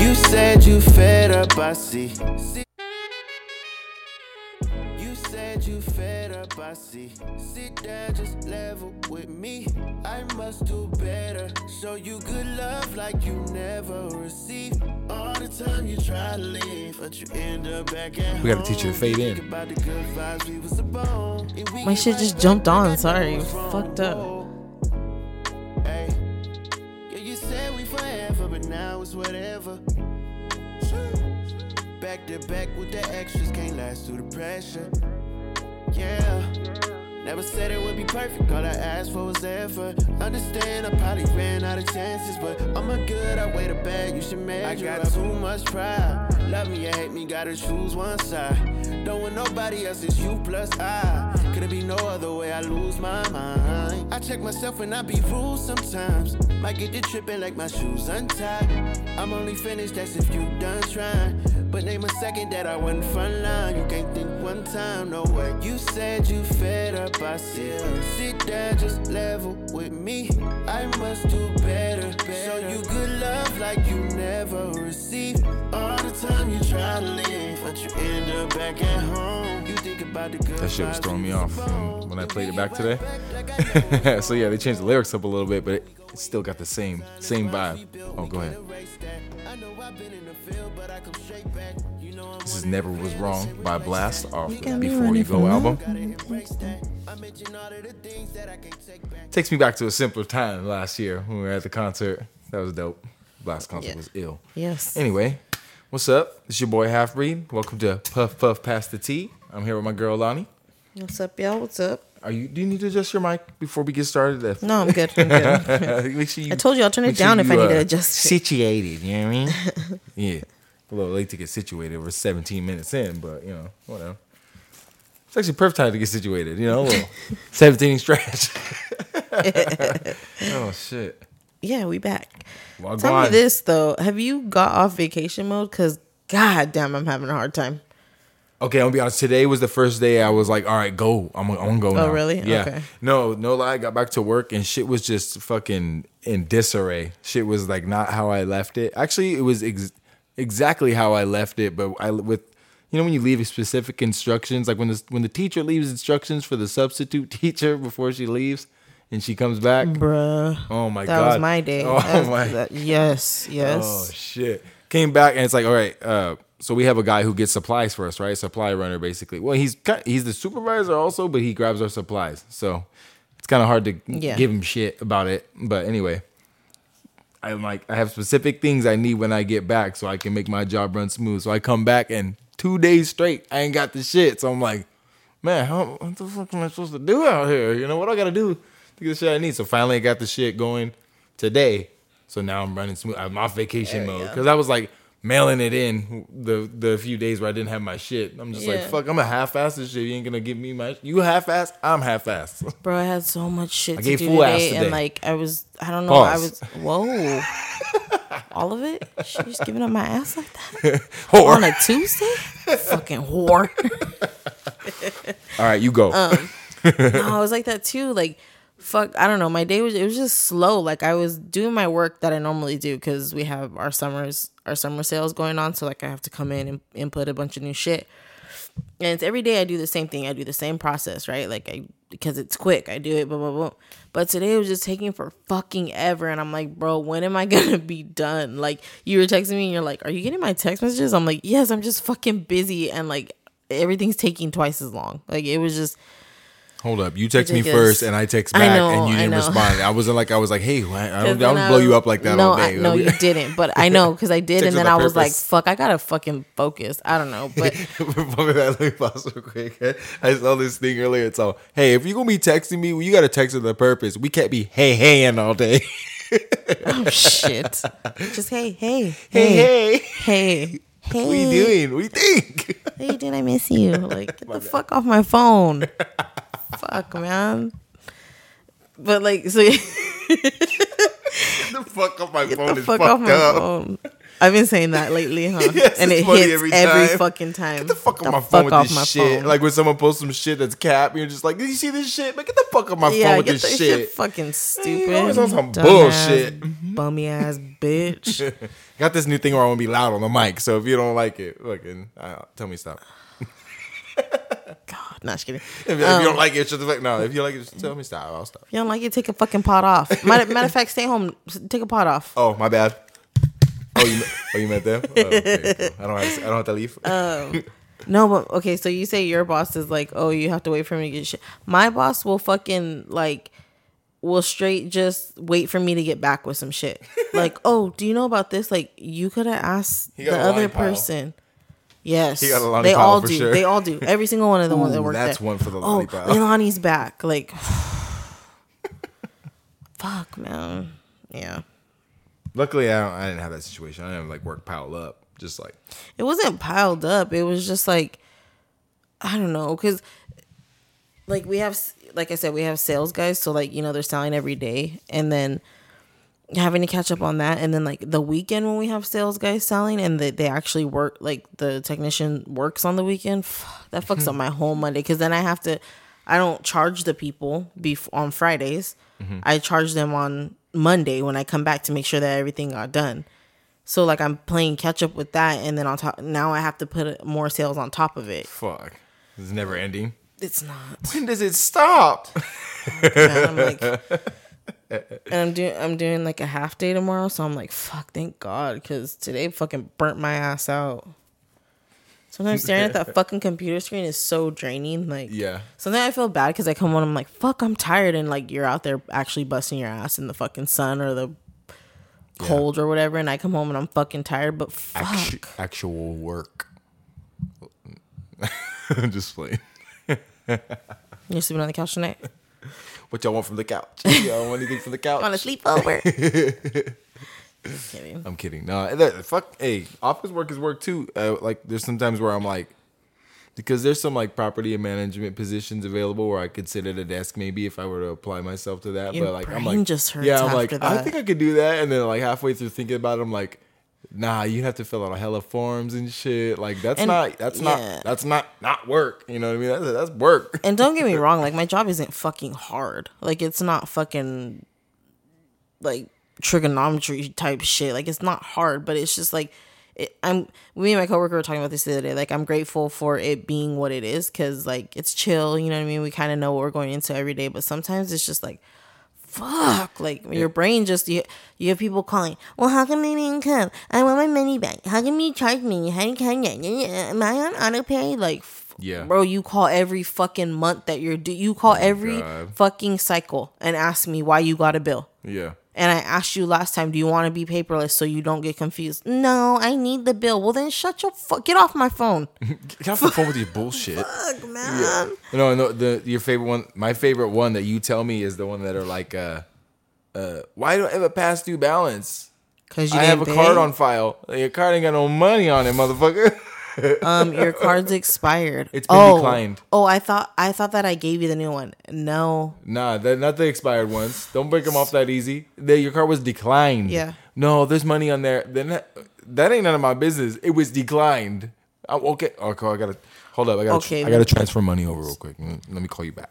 Speaker 3: You said you fed up, I see. I see. Sit down, just level with me. I must do better. Show you good love like you never received. All the time you try to leave, but you end up back at
Speaker 2: We gotta teach you to fade in.
Speaker 3: Think about the good vibes we was upon. And we
Speaker 1: My shit just jumped on, sorry.
Speaker 3: know
Speaker 1: Fucked up.
Speaker 3: Yeah, you said we forever, but now it's whatever. Back to back with the extras, can't last through the pressure. Yeah. Never said it would be perfect, all I asked for was effort. Understand, I probably ran out of chances, but I'm a good, I weigh the bag, you should measure. I got too much pride. Love me or hate me, gotta choose one side. Don't want nobody else, it's you plus I. Could it be no other way, I lose my mind. I check myself when I be rude sometimes. Might get to tripping like my shoes untied. I'm only finished, that's if you done trying. But name a second that I wasn't front line. You can't think one time, no way. You said you fed up, I said. Sit down, just level with me. I must do better. Show you good love like you never received. All the time you try to leave, but you end up back at home. You think about the good
Speaker 2: That shit was throwing me off when, when I played it back today.
Speaker 3: right back like I know
Speaker 2: so yeah, they changed the lyrics up a little bit, but it, it still got the same same vibe. Oh, go ahead. This is Never Was Wrong by Blxst off the
Speaker 1: got me
Speaker 2: Before
Speaker 1: running
Speaker 2: You Go
Speaker 1: from
Speaker 2: album.
Speaker 3: nothing.
Speaker 2: Takes me back to a simpler time last year when we were at the concert. That was dope. Last concert
Speaker 1: Yeah.
Speaker 2: was ill.
Speaker 1: Yes.
Speaker 2: Anyway, what's up? It's your boy Half Breed. Welcome to Puff Puff Pass the Tea. I'm here with my girl Lani.
Speaker 1: What's up, y'all? What's up?
Speaker 2: Are you? Do you need to adjust your mic before we get started?
Speaker 1: No, I'm good. I'm good.
Speaker 2: Make sure you,
Speaker 1: I told you I'll turn it
Speaker 2: make sure
Speaker 1: down if I need to
Speaker 2: uh,
Speaker 1: adjust it.
Speaker 2: Situated, you know what I mean? yeah. A little late to get situated. We're 17 minutes in, but you know, whatever. It's actually perfect time to get situated, you know, a little 17 stretch. oh shit.
Speaker 1: Yeah, we back.
Speaker 2: Well,
Speaker 1: Tell me
Speaker 2: on.
Speaker 1: this though. Have you got off vacation mode? Cause god damn, I'm having a hard time.
Speaker 2: Okay, I'm gonna be honest. Today was the first day I was like, all right, go. I'm, I'm gonna go oh, now.
Speaker 1: Oh, really?
Speaker 2: Yeah.
Speaker 1: Okay.
Speaker 2: No, no lie. I got back to work and shit was just fucking in disarray. Shit was like not how I left it. Actually, it was ex- exactly how I left it. But I with you know when you leave specific instructions, like when the when the teacher leaves instructions for the substitute teacher before she leaves and she comes back.
Speaker 1: Bruh.
Speaker 2: Oh my
Speaker 1: that
Speaker 2: god.
Speaker 1: That was my day.
Speaker 2: Oh
Speaker 1: That
Speaker 2: my.
Speaker 1: that- yes, yes.
Speaker 2: Oh shit! Came back and it's like, all right. Uh, so we have a guy who gets supplies for us, right? Supply runner, basically. Well, he's he's the supervisor also, but he grabs our supplies. So it's kind of hard to
Speaker 1: Yeah.
Speaker 2: give him shit about it. But anyway, I'm like, I have specific things I need when I get back, so I can make my job run smooth. So I come back and two days straight, I ain't got the shit. So I'm like, man, how, what the fuck am I supposed to do out here? You know what I got to do to get the shit I need? So finally, I got the shit going today. So now I'm running smooth. I'm off vacation mode because I was like mailing it in the the few days where I didn't have my shit. I'm just like, fuck, I'm a half ass this shit. You ain't gonna give me my you half ass. I'm half ass.
Speaker 1: Bro, I had so much shit
Speaker 2: I
Speaker 1: to
Speaker 2: gave
Speaker 1: do
Speaker 2: full ass
Speaker 1: today,
Speaker 2: today.
Speaker 1: and like I was, I don't know, I was, whoa, all of it. She just giving up my ass like that
Speaker 2: Whore.
Speaker 1: on a Tuesday, fucking whore.
Speaker 2: All right, you go.
Speaker 1: Um, no, I was like that too. Like, fuck, I don't know. My day was it was just slow. Like I was doing my work that I normally do because we have our summers, our summer sales going on. So like I have to come in and input a bunch of new shit. And it's every day I do the same thing. I do the same process, right? Like I because it's quick. I do it, blah blah blah. But today it was just taking for fucking ever, and I'm like, bro, when am I gonna be done? Like you were texting me, and you're like, are you getting my text messages? I'm like, yes, I'm just fucking busy, and like everything's taking twice as long. Like it was just
Speaker 2: Hold up, you text me first, and I text
Speaker 1: I
Speaker 2: back,
Speaker 1: know,
Speaker 2: and you didn't
Speaker 1: know.
Speaker 2: respond. I wasn't like I was like, hey, I I don't, I don't blow
Speaker 1: I-
Speaker 2: you up like that
Speaker 1: no,
Speaker 2: all day.
Speaker 1: I, no, you didn't. But I know because I did, and then I was like, "Fuck, I gotta fucking focus." I don't know, but
Speaker 2: let me pause real quick. I saw this thing earlier. It's all, hey, if you're gonna be texting me, well, you gotta text with a purpose. We can't be hey heying all day.
Speaker 1: oh shit, just hey, hey,
Speaker 2: Hey
Speaker 1: hey,
Speaker 2: hey,
Speaker 1: hey,
Speaker 2: what you doing? What do you think?
Speaker 1: Hey, did I miss you? Like, get the fuck off my phone. Fuck, man. But like, so
Speaker 2: the fuck off my
Speaker 1: get
Speaker 2: phone
Speaker 1: the
Speaker 2: is
Speaker 1: fuck
Speaker 2: fucked
Speaker 1: off my
Speaker 2: up.
Speaker 1: phone. I've been saying that lately, huh?
Speaker 2: Yes,
Speaker 1: and it hits
Speaker 2: every
Speaker 1: every,
Speaker 2: time.
Speaker 1: fucking time.
Speaker 2: Get the fuck off my phone with this shit.
Speaker 1: phone.
Speaker 2: Like when someone posts some shit that's cap, you're just like, did you see this shit? Man, get the fuck off my
Speaker 1: yeah,
Speaker 2: phone with
Speaker 1: get
Speaker 2: this
Speaker 1: this
Speaker 2: shit.
Speaker 1: shit fucking stupid.
Speaker 2: you always on some bullshit.
Speaker 1: bummy ass bitch.
Speaker 2: Got this new thing where I want to be loud on the mic. So if you don't like it, fucking uh, tell me stop.
Speaker 1: God, not just kidding.
Speaker 2: If, if you don't like it, shut the fuck. No, if you like it, just tell me stop. I'll stop.
Speaker 1: If you don't like it, take a fucking pot off. Matter, matter of fact, stay home. Take a pot off.
Speaker 2: Oh, my bad. Oh, you, oh, you meant them? Oh, okay, cool. I don't have to, I don't have to leave.
Speaker 1: Um, No, but okay. So you say your boss is like, oh, you have to wait for me to get shit. My boss will fucking like, will straight just wait for me to get back with some shit. like, oh, do you know about this? Like, you could have asked the other
Speaker 2: pile.
Speaker 1: person. Yes,
Speaker 2: He got a
Speaker 1: they all do.
Speaker 2: sure.
Speaker 1: They all do. Every single one of the ones that work
Speaker 2: that's
Speaker 1: there.
Speaker 2: one for the
Speaker 1: oh,
Speaker 2: Lani pile.
Speaker 1: Leilani's back. Like, fuck, man. Yeah.
Speaker 2: Luckily, I, don't, I didn't have that situation. I didn't have like work piled up. Just like
Speaker 1: it wasn't piled up. It was just like I don't know because like we have like I said we have sales guys so like you know they're selling every day and then having to catch up on that and then like the weekend when we have sales guys selling and they, they actually work like the technician works on the weekend that fucks up mm-hmm. my whole monday because then i have to i don't charge the people bef- on fridays mm-hmm. i charge them on monday when i come back to make sure that everything got done so like i'm playing catch up with that and then on top now i have to put more sales on top of it
Speaker 2: fuck. It's never ending.
Speaker 1: it's not
Speaker 2: When does it stop?
Speaker 1: man. I'm like, and I'm doing I'm doing like a half day tomorrow, so I'm like, fuck, thank God, because today fucking burnt my ass out. Sometimes staring at that fucking computer screen is so draining. Like,
Speaker 2: Yeah.
Speaker 1: Sometimes I feel bad because I come home, and I'm like, fuck, I'm tired, and like you're out there actually busting your ass in the fucking sun or the cold or whatever, and I come home and I'm fucking tired. But fuck,
Speaker 2: Actu- actual work. Just playing.
Speaker 1: you're sleeping on the couch tonight.
Speaker 2: What y'all want from the couch? Y'all want anything from the couch?
Speaker 1: Want to sleep over? kidding.
Speaker 2: I'm kidding. No, that- fuck. Hey, office work is work too. Uh, like, there's sometimes where I'm like, because there's some like property and management positions available where I could sit at a desk maybe if I were to apply myself to that.
Speaker 1: Your
Speaker 2: but like, I'm like,
Speaker 1: just hurts
Speaker 2: yeah, I'm like,
Speaker 1: after
Speaker 2: I think I could do that. And then like halfway through thinking about it, I'm like, nah, you have to fill out a hella forms and shit. Like that's
Speaker 1: And-
Speaker 2: not, that's
Speaker 1: yeah.
Speaker 2: not, that's not not work. You know what I mean? That's that's work.
Speaker 1: And don't get me wrong, like my job isn't fucking hard. Like it's not fucking like trigonometry type shit. Like it's not hard, but it's just like it, I'm. Me and my coworker were talking about this the other day. Like I'm grateful for it being what it is because like it's chill. You know what I mean? We kind of know what we're going into every day, but sometimes it's just like. Fuck! Like your brain just you, you have people calling. Well, how come they didn't come? I want my money back. How come you charge me? How come? Am I on auto pay? Like,
Speaker 2: Yeah.
Speaker 1: bro, you call every fucking month that you're due. You call oh every
Speaker 2: God.
Speaker 1: fucking cycle and ask me why you got a bill.
Speaker 2: Yeah.
Speaker 1: And I asked you last time, do you want to be paperless so you don't get confused? No, I need the bill. Well, then shut your fuck. Get off my phone.
Speaker 2: Get off the phone with your bullshit.
Speaker 1: Fuck, man.
Speaker 2: No, no. The your favorite one, my favorite one that you tell me is the one that are like, uh, uh, why do I have a past due balance?
Speaker 1: Because you
Speaker 2: I have a
Speaker 1: didn't
Speaker 2: card on file. Your card ain't got no money on it, motherfucker.
Speaker 1: Um, your card's expired.
Speaker 2: It's been
Speaker 1: oh.
Speaker 2: declined.
Speaker 1: Oh, I thought I thought that I gave you the new one. No.
Speaker 2: nah, that not the expired ones. Don't break them off that easy. The, your card was declined.
Speaker 1: Yeah.
Speaker 2: No, there's money on there. Then that, that ain't none of my business. It was declined. i okay. Okay. I gotta hold up. I gotta.
Speaker 1: Okay,
Speaker 2: I gotta transfer money over real quick. Let me call you back.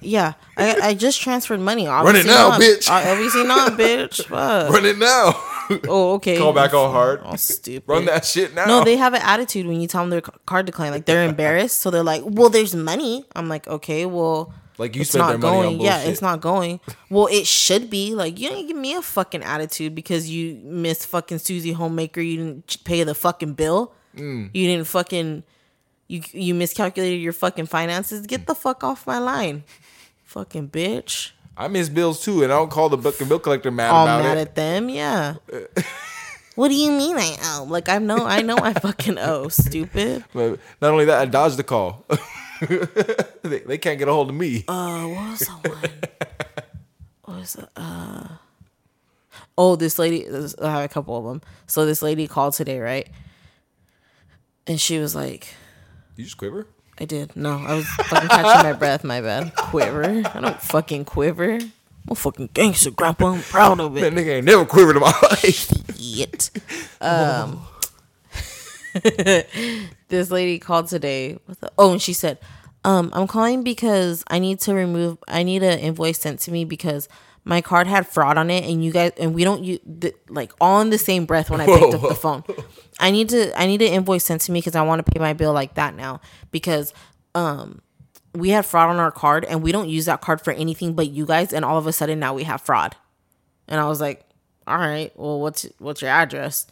Speaker 1: Yeah, I, I just transferred money.
Speaker 2: Off.
Speaker 1: Run it
Speaker 2: now,
Speaker 1: not.
Speaker 2: bitch.
Speaker 1: Uh, Obviously not, bitch. Fuck.
Speaker 2: Run it now.
Speaker 1: Oh, okay.
Speaker 2: Call back all hard.
Speaker 1: Oh, stupid.
Speaker 2: Run that shit now.
Speaker 1: No, they have an attitude when you tell them their card declined. Like they're embarrassed, so they're like, "Well, there's money." I'm like, "Okay, well."
Speaker 2: Like, you
Speaker 1: it's
Speaker 2: spent
Speaker 1: not
Speaker 2: their money on
Speaker 1: going. Yeah, it's not going. Well, it should be. Like, you didn't give me a fucking attitude because you missed fucking Susie Homemaker. You didn't pay the fucking bill.
Speaker 2: Mm.
Speaker 1: You didn't fucking You you miscalculated your fucking finances. Get the fuck off my line, fucking bitch.
Speaker 2: I miss bills too, and I don't call the book and bill collector mad
Speaker 1: All
Speaker 2: about
Speaker 1: mad
Speaker 2: it.
Speaker 1: at them, yeah. what do you mean I owe? Like I know I know I fucking owe. Stupid.
Speaker 2: But not only that, I dodged the call. they, they can't get a hold of me.
Speaker 1: Uh, what was the one? What was the, uh? Oh, this lady. I have a couple of them. So this lady called today, right? And she was like,
Speaker 2: you just quiver?
Speaker 1: I did. No, I was fucking catching my breath. My bad. Quiver. I don't fucking quiver. I'm a fucking gangster, grandpa. I'm proud of it.
Speaker 2: nigga ain't never quivered in my life.
Speaker 1: Yet. Um, this lady called today. With a, oh, and she said, um, "I'm calling because I need to remove. I need an invoice sent to me because." My card had fraud on it, and you guys, and we don't use the, like all in the same breath when I picked up the phone. I need to, I need an invoice sent to me because I want to pay my bill like that now. Because um we had fraud on our card and we don't use that card for anything but you guys and all of a sudden now we have fraud. And i was like all right well what's what's your address?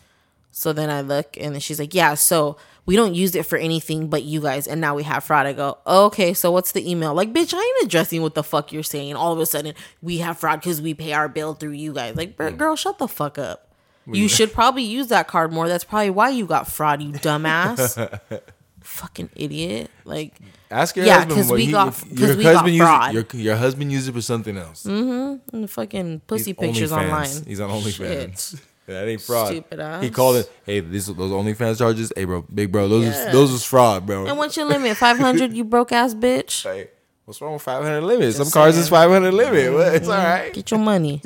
Speaker 1: So then i look and she's like yeah so we don't use it for anything but you guys and now we have fraud i go okay so what's the email? Like bitch i ain't addressing what the fuck you're saying. All of a sudden we have fraud because we pay our bill through you guys. Like girl shut the fuck up. You should probably use that card more. That's probably why you got fraud you dumbass. Fucking idiot. Like
Speaker 2: Ask your
Speaker 1: Yeah,
Speaker 2: husband
Speaker 1: 'cause
Speaker 2: what
Speaker 1: we
Speaker 2: he,
Speaker 1: got-
Speaker 2: if
Speaker 1: 'cause
Speaker 2: your
Speaker 1: we got
Speaker 2: uses
Speaker 1: fraud.
Speaker 2: your, your husband uses it for something else. Mm-hmm.
Speaker 1: and the fucking pussy
Speaker 2: He's
Speaker 1: pictures online.
Speaker 2: He's on OnlyFans. That ain't fraud.
Speaker 1: Stupid ass.
Speaker 2: He called it. Hey, these those OnlyFans charges. Hey, bro, big bro, those
Speaker 1: Yeah.
Speaker 2: was, those was fraud, bro.
Speaker 1: And what's your limit? Five hundred, you broke ass bitch.
Speaker 2: What's wrong with 500 limit? Some
Speaker 1: Just
Speaker 2: cars
Speaker 1: saying.
Speaker 2: is 500 limit. Well, it's mm-hmm. all right.
Speaker 1: Get your money.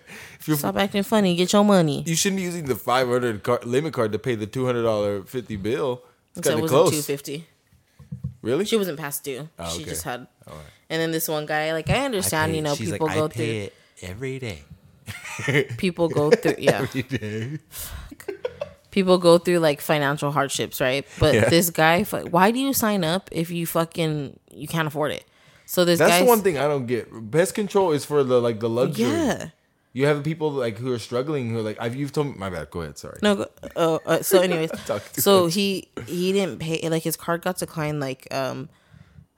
Speaker 1: Stop acting funny. Get your money.
Speaker 2: you shouldn't be using the 500 car, limit card to pay the $200 50 bill. It's kind of
Speaker 1: wasn't two
Speaker 2: close.
Speaker 1: fifty.
Speaker 2: Really?
Speaker 1: She wasn't past due.
Speaker 2: Oh,
Speaker 1: She
Speaker 2: okay.
Speaker 1: just had. And then this one guy, like I understand, you know, people go through.
Speaker 2: it every day.
Speaker 1: People go through. Yeah. People go through like financial hardships, right? But
Speaker 2: Yeah.
Speaker 1: this guy, why do you sign up if you fucking you can't afford it? So this
Speaker 2: That's the one thing I don't get. Pest control is for the like the luxury.
Speaker 1: Yeah.
Speaker 2: You have people like who are struggling who are like I've you've told me my bad. Go ahead. Sorry.
Speaker 1: No. Go, oh, uh, so anyways, so
Speaker 2: much.
Speaker 1: he he didn't pay like his card got declined like um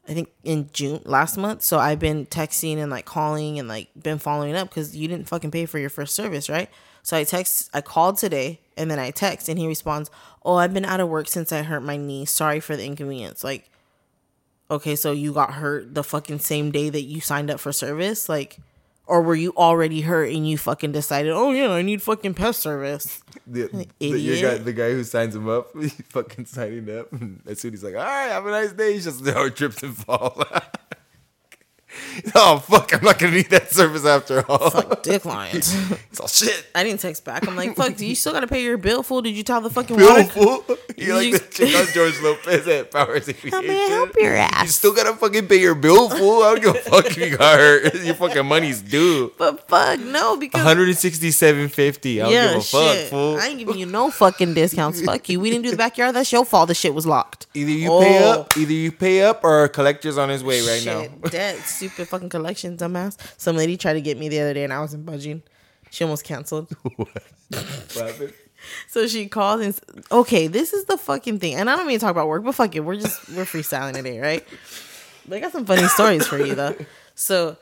Speaker 1: I think in June last month. So I've been texting and like calling and like been following up because you didn't fucking pay for your first service, right? So I text, I called today and then I text and he responds, "Oh, I've been out of work since I hurt my knee. Sorry for the inconvenience." Like, okay, so you got hurt the fucking same day that you signed up for service, like. Or were you already hurt and you fucking decided, oh yeah, I need fucking pest service?
Speaker 2: The, the, guy, the guy who signs him up, he fucking signing up. And as soon as he's like, all right, have a nice day, he's just there, trips and fall. oh, fuck, I'm not going to need that service after all.
Speaker 1: Fuck declined.
Speaker 2: It's all shit.
Speaker 1: I didn't text back. I'm like, fuck, do you still gotta pay your bill, fool. Did you tell the fucking water?
Speaker 2: Beautiful. You like
Speaker 1: You-
Speaker 2: chick on George Lopez at Powers
Speaker 1: How may I help your ass?
Speaker 2: You still gotta fucking pay your bill, fool. I don't give a fuck if you got hurt. Your fucking money's due.
Speaker 1: But fuck, no, because
Speaker 2: 167.50. I don't
Speaker 1: yeah,
Speaker 2: give a fuck,
Speaker 1: shit.
Speaker 2: fool.
Speaker 1: I ain't giving you no fucking discounts. fuck you. We didn't do the backyard. That's your fault. The shit was locked.
Speaker 2: Either you pay
Speaker 1: Oh.
Speaker 2: up, either you pay up, or collector's on his way right now.
Speaker 1: Shit, That stupid fucking collection, dumbass. Some lady tried to get me the other day and I wasn't budging. She almost canceled.
Speaker 2: What?
Speaker 1: So she called and okay, this is the fucking thing. And I don't mean to talk about work, but fuck it, we're just we're freestyling today, right? But I got some funny stories for you though. So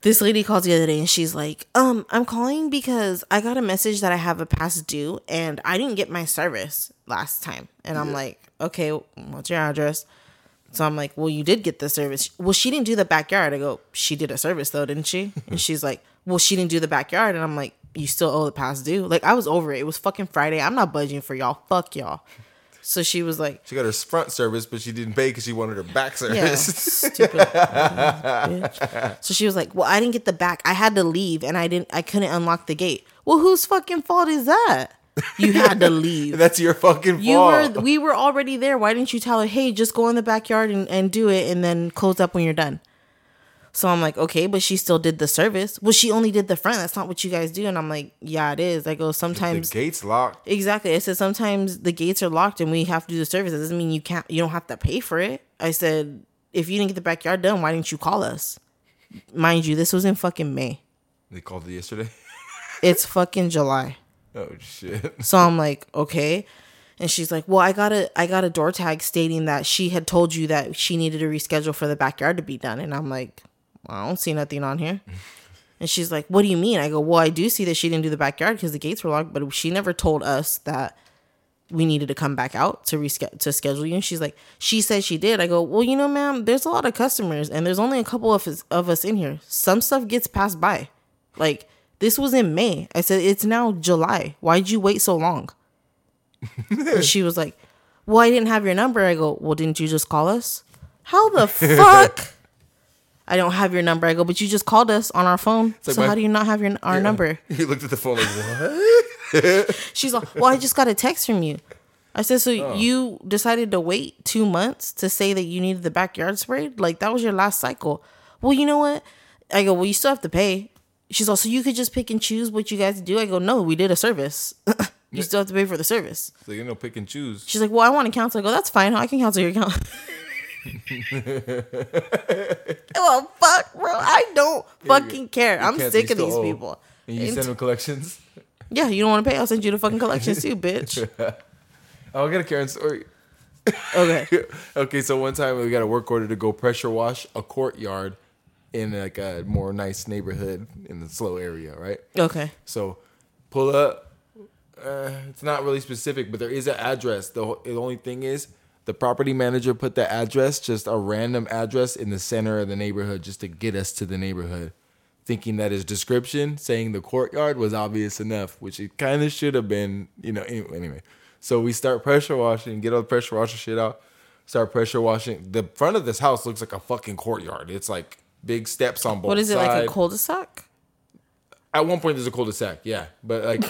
Speaker 1: this lady called the other day and she's like, um, I'm calling because I got a message that I have a past due and I didn't get my service last time. And I'm like, okay, what's your address? So I'm like, well, you did get the service. Well, she didn't do the backyard. I go, she did a service though, didn't she? And she's like, well, she didn't do the backyard. And I'm like, you still owe the past due. Like I was over it. It was fucking Friday. I'm not budging for y'all. Fuck y'all. So she was like,
Speaker 2: She got her front service, but she didn't pay because she wanted her back
Speaker 1: yeah,
Speaker 2: service.
Speaker 1: stupid bitch. So she was like, well, I didn't get the back. I had to leave and I didn't. I couldn't unlock the gate. Well, whose fucking fault is that? You had to leave.
Speaker 2: That's your fucking
Speaker 1: You
Speaker 2: fault.
Speaker 1: were we were already there. Why didn't you tell her, hey, just go in the backyard and, and do it and then close up when you're done? So I'm like, okay, but she still did the service. Well, she only did the front. That's not what you guys do. And I'm like, yeah, it is. I go,
Speaker 2: the
Speaker 1: sometimes
Speaker 2: gate's locked.
Speaker 1: Exactly. I said sometimes the gates are locked and we have to do the service. That doesn't mean you can't you don't have to pay for it. I said, if you didn't get the backyard done, why didn't you call us? Mind you, this was in fucking May.
Speaker 2: They called it yesterday.
Speaker 1: It's fucking July.
Speaker 2: Oh shit.
Speaker 1: So I'm like, okay. And she's like, "Well, I got a I got a door tag stating that she had told you that she needed to reschedule for the backyard to be done." And I'm like, well, "I don't see nothing on here." And she's like, "What do you mean?" I go, "Well, I do see that she didn't do the backyard because the gates were locked, but she never told us that we needed to come back out to reschedule to schedule you." And she's like, "She said she did." I go, "Well, you know, ma'am, there's a lot of customers, and there's only a couple of us, of us in here. Some stuff gets passed by. Like this was in May. I said it's now July. Why'd you wait so long?" she was like, "Well, I didn't have your number." I go, "Well, didn't you just call us?" How the fuck? I don't have your number. I go, but you just called us on our phone.
Speaker 2: like
Speaker 1: so
Speaker 2: my-
Speaker 1: how do you not have your our
Speaker 2: Yeah.
Speaker 1: number?
Speaker 2: He looked at the phone like, what?
Speaker 1: She's like, well, I just got a text from you. I said, so
Speaker 2: Oh.
Speaker 1: you decided to wait two months to say that you needed the backyard sprayed? Like that was your last cycle. Well, you know what? I go, well, you still have to pay. She's also, you could just pick and choose what you guys do. I go, no, we did a service. you still have to pay for the service.
Speaker 2: So you know, pick and choose.
Speaker 1: She's like, well, I want to cancel. I go, that's fine. I can cancel your account. well, fuck, bro. I don't fucking care. I'm sick of these
Speaker 2: owe.
Speaker 1: people.
Speaker 2: And you
Speaker 1: And-
Speaker 2: send them collections.
Speaker 1: yeah, you don't want to pay? I'll send you the fucking collections too, bitch.
Speaker 2: Oh, I got a Karen story.
Speaker 1: Okay.
Speaker 2: okay, so one time we got a work order to go pressure wash a courtyard in like a more nice neighborhood in the slow area, right?
Speaker 1: Okay.
Speaker 2: So pull up. Uh, it's not really specific, but there is an address. The, the only thing is the property manager put the address, just a random address in the center of the neighborhood, just to get us to the neighborhood, thinking that his description saying the courtyard was obvious enough, which it kind of should have been. You know. Anyway, anyway, so we start pressure washing, get all the pressure washer shit out, start pressure washing. The front of this house looks like a fucking courtyard. It's like big steps on both.
Speaker 1: What is it like a cul-de-sac?
Speaker 2: At one point, there's a cul-de-sac, yeah, but like,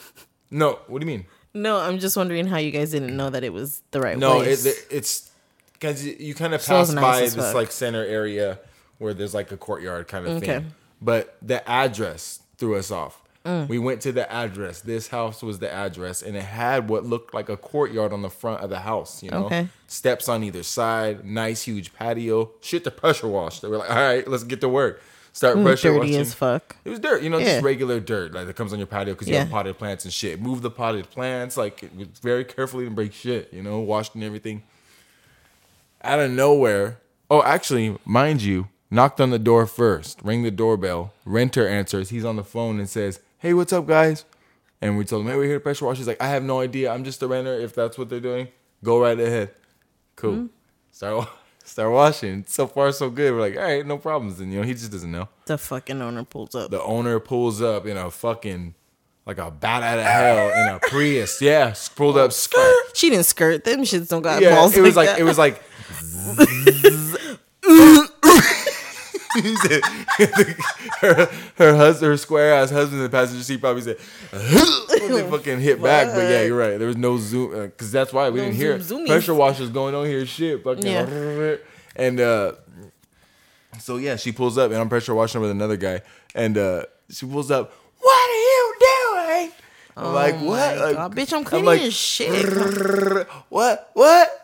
Speaker 2: no. What do you mean?
Speaker 1: No, I'm just wondering how you guys didn't know that it was the right
Speaker 2: No, it,
Speaker 1: place.
Speaker 2: it- it's because you, kind of pass
Speaker 1: nice
Speaker 2: by this
Speaker 1: fuck.
Speaker 2: like center area where there's like a courtyard kind of
Speaker 1: Okay.
Speaker 2: thing. But the address threw us off.
Speaker 1: Mm.
Speaker 2: We went to the address. This house was the address, and it had what looked like a courtyard on the front of the house. You know,
Speaker 1: Okay.
Speaker 2: steps on either side, nice huge patio. Shit to pressure wash. They were like, all right, let's get to work. Start
Speaker 1: Ooh,
Speaker 2: pressure
Speaker 1: dirty
Speaker 2: washing.
Speaker 1: as fuck.
Speaker 2: It was dirt, you know,
Speaker 1: Yeah.
Speaker 2: just regular dirt, like that comes on your patio because you have potted plants and shit. Move the potted plants, like very carefully to break shit, you know, washed and everything. Out of nowhere, oh, actually, mind you, knocked on the door first, ring the doorbell. Renter answers. He's on the phone and says, "Hey, what's up, guys?" And we told him, "Hey, we're here to pressure wash." He's like, "I have no idea. I'm just a renter. If that's what they're doing, go right ahead." Cool.
Speaker 1: Hmm.
Speaker 2: Start start washing. So far, so good. We're like, all right, no problems. And you know, he just doesn't know
Speaker 1: The fucking owner pulls up.
Speaker 2: the owner pulls up in a fucking like a bat out of hell in a Prius. Yeah, pulled up skirt.
Speaker 1: She didn't skirt them. Shits don't got
Speaker 2: Yeah,
Speaker 1: balls.
Speaker 2: it was like
Speaker 1: that.
Speaker 2: it was like. her, her husband, her square ass husband in the passenger seat probably said, they fucking hit back. But yeah, you're right. There was no zoom because that's why we
Speaker 1: No
Speaker 2: didn't hear
Speaker 1: zoom
Speaker 2: pressure washers going on here. Shit, fucking
Speaker 1: Yeah.
Speaker 2: and uh, so yeah, she pulls up and I'm pressure washing with another guy, and uh, she pulls up. What are you doing? I'm like,
Speaker 1: Oh
Speaker 2: what? Like,
Speaker 1: God, bitch, I'm cleaning
Speaker 2: like,
Speaker 1: your shit.
Speaker 2: what? What?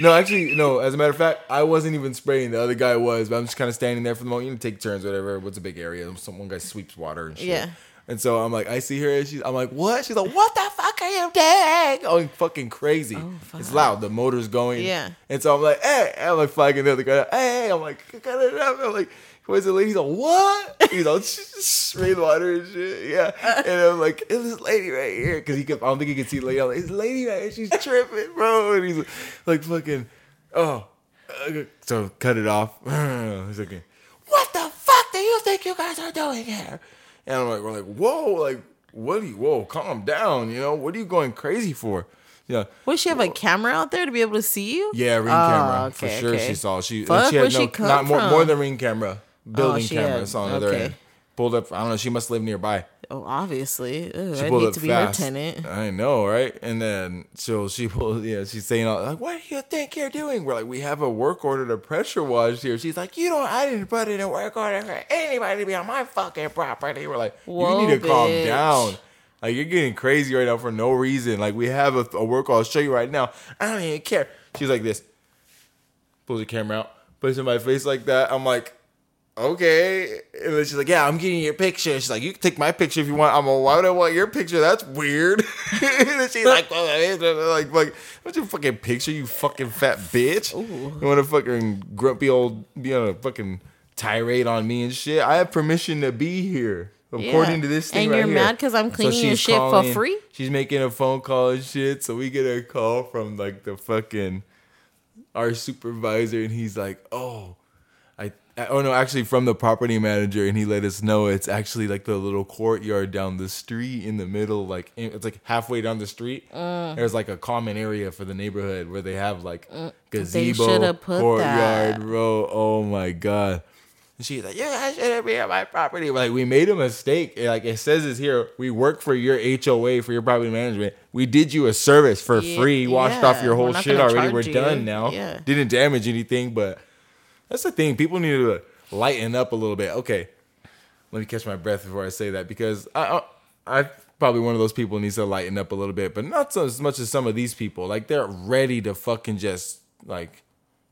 Speaker 2: No, actually, no. As a matter of fact, I wasn't even spraying. The other guy was, but I'm just kind of standing there for the moment. You know, take turns, whatever. What's a big area? Some one guy sweeps water and shit.
Speaker 1: Yeah.
Speaker 2: And so I'm like, I see her, and she's, I'm like, what? She's like, what the fuck are you doing? Oh, going fucking crazy. Oh, fuck. it's loud. The motor's going.
Speaker 1: Oh, Yeah.
Speaker 2: And so I'm like, hey, I'm like flagging the other guy. Hey, I'm like, cut it up. I'm like, where's the lady? He's like, what? He's all spraying water and shit. Yeah. And I'm like, it's this lady right here. Because he could, I don't think he could see the lady. I'm like, it's lady right here. She's tripping, bro. And he's like, like fucking, oh. Uh, So cut it off. He's like, what the fuck do you think you guys are doing here? And I'm like, we're like, whoa, like, what are you, whoa, calm down, you know? What are you going crazy for? Yeah.
Speaker 1: Would she have a camera out there to be able to see you?
Speaker 2: Yeah, ring
Speaker 1: Oh,
Speaker 2: camera for sure.
Speaker 1: okay.
Speaker 2: She saw she.
Speaker 1: Fuck,
Speaker 2: she had no
Speaker 1: she come
Speaker 2: not more,
Speaker 1: from?
Speaker 2: more than ring camera, building oh,
Speaker 1: she
Speaker 2: camera.
Speaker 1: had-
Speaker 2: on the other
Speaker 1: okay.
Speaker 2: end. Pulled up. I don't know. She must live nearby.
Speaker 1: Oh, obviously. Ugh,
Speaker 2: She
Speaker 1: I'd
Speaker 2: pulled
Speaker 1: hate
Speaker 2: up
Speaker 1: to be
Speaker 2: fast.
Speaker 1: her tenant.
Speaker 2: I know, right? And then so she pulled. Yeah, she's saying all like, "What do you think you're doing?" We're like, "We have a work order to pressure wash here." She's like, "You don't. I didn't put in a work order for anybody to be on my fucking property." We're like,
Speaker 1: Whoa,
Speaker 2: "You need to calm down." Like you're getting crazy right now for no reason. Like we have a, a work order. I'll show you right now. I don't even care. She's like this. Pulls the camera out, puts it in my face like that. I'm like, okay. And then she's like, yeah, I'm getting your picture. She's like, you can take my picture if you want. I'm like, why would I want your picture? That's weird. and then she's like, oh, like, like, what's your fucking picture, you fucking fat bitch? You want to fucking grumpy old, you know, fucking tirade on me and shit? I have permission to be here. According
Speaker 1: Yeah.
Speaker 2: to this thing
Speaker 1: And
Speaker 2: right
Speaker 1: you're
Speaker 2: here.
Speaker 1: mad 'cause I'm cleaning your
Speaker 2: she's
Speaker 1: shit for free?
Speaker 2: She's making a phone call and shit. So we get a call from like the fucking our supervisor, and he's like, "Oh, oh no, actually from the property manager, and he let us know it's actually like the little courtyard down the street in the middle, like it's like halfway down the street.
Speaker 1: Mm.
Speaker 2: There's like a common area for the neighborhood where they have like gazebo,
Speaker 1: shoulda put
Speaker 2: courtyard, bro. Oh my god." And she's like, "You guys shouldn't be on my property." We're like, we made a mistake. Like it says this here. We work for your HOA for your property management. We did you a service for
Speaker 1: Yeah,
Speaker 2: free. Washed
Speaker 1: yeah.
Speaker 2: off your whole shit already. We're
Speaker 1: you.
Speaker 2: done now.
Speaker 1: Yeah.
Speaker 2: Didn't damage anything, but that's the thing. People need to lighten up a little bit. Okay, let me catch my breath before I say that because I, I, I'm probably one of those people needs to lighten up a little bit, but not so as much as some of these people. Like they're ready to fucking just like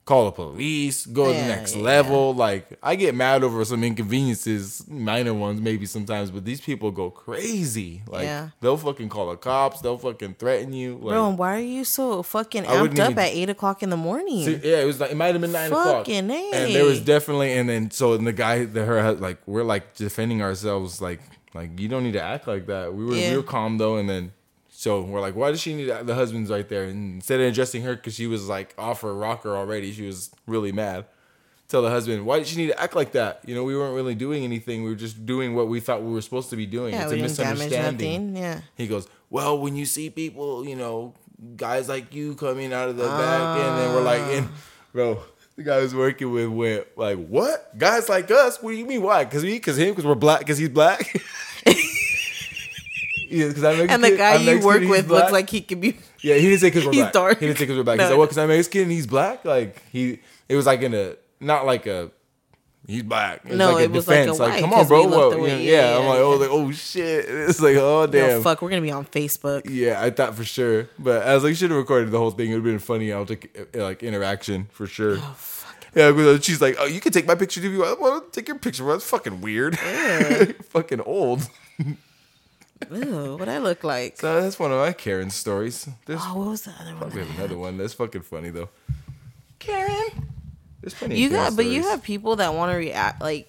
Speaker 2: call the police, go to the next
Speaker 1: yeah.
Speaker 2: level. Like I get mad over some inconveniences, minor ones maybe sometimes, but these people go crazy. Like
Speaker 1: Yeah.
Speaker 2: they'll fucking call the cops. They'll fucking threaten you. Like,
Speaker 1: Bro, why are you so fucking amped up
Speaker 2: even-
Speaker 1: at eight o'clock in the morning?
Speaker 2: See, yeah, it was like it might have been nine o'clock,
Speaker 1: Fucking
Speaker 2: and there was definitely, and then so and the guy, the her, like we're like defending ourselves, like like you don't need to act like that. We were
Speaker 1: Yeah.
Speaker 2: we were calm though, and then so we're like, why does she need the husband's right there? And instead of addressing her because she was like off her rocker already, she was really mad. Tell the husband, why did she need to act like that? You know, we weren't really doing anything. We were just doing what we thought we were supposed to be doing.
Speaker 1: yeah,
Speaker 2: it's
Speaker 1: we
Speaker 2: a
Speaker 1: didn't damage nothing. Yeah.
Speaker 2: He goes, Well, when you see people, you know, guys like you coming out of the back, and then we're like, and, ah. bro, the guy was working with went like, What? Guys like us? What do you mean? Why? Because we, because him, because we're black, because he's black. yeah, because I'm Mexican.
Speaker 1: And the guy
Speaker 2: I'm
Speaker 1: you
Speaker 2: Mexican,
Speaker 1: work with
Speaker 2: black.
Speaker 1: looks like he could be.
Speaker 2: Yeah, he didn't say because we're
Speaker 1: He's
Speaker 2: black.
Speaker 1: dark.
Speaker 2: He didn't say because we're black.
Speaker 1: No.
Speaker 2: He said, "Well, because I'm Mexican and he's black." Like he, it was like in a not like a. He's black. It
Speaker 1: No,
Speaker 2: like a
Speaker 1: it was like a
Speaker 2: defense. Like, come on, bro.
Speaker 1: looked
Speaker 2: What? Yeah,
Speaker 1: Yeah,
Speaker 2: I'm like, oh, like, oh shit. It's like, oh damn.
Speaker 1: No, fuck, we're gonna be on Facebook.
Speaker 2: Yeah, I thought for sure, but I was like, should have recorded the whole thing. It would have been funny. I'll take uh, like interaction for sure.
Speaker 1: Oh, fuck.
Speaker 2: Yeah, she's like, oh, you can take my picture if you want. Well, take your picture. Well, that's fucking weird. fucking old.
Speaker 1: Ew, what I look like?
Speaker 2: So that's one of my Karen stories. There's
Speaker 1: Oh, what was the other one?
Speaker 2: we have another one. That's fucking funny though. Karen. There's plenty. of
Speaker 1: You
Speaker 2: Karen
Speaker 1: got, but you have people that want to react like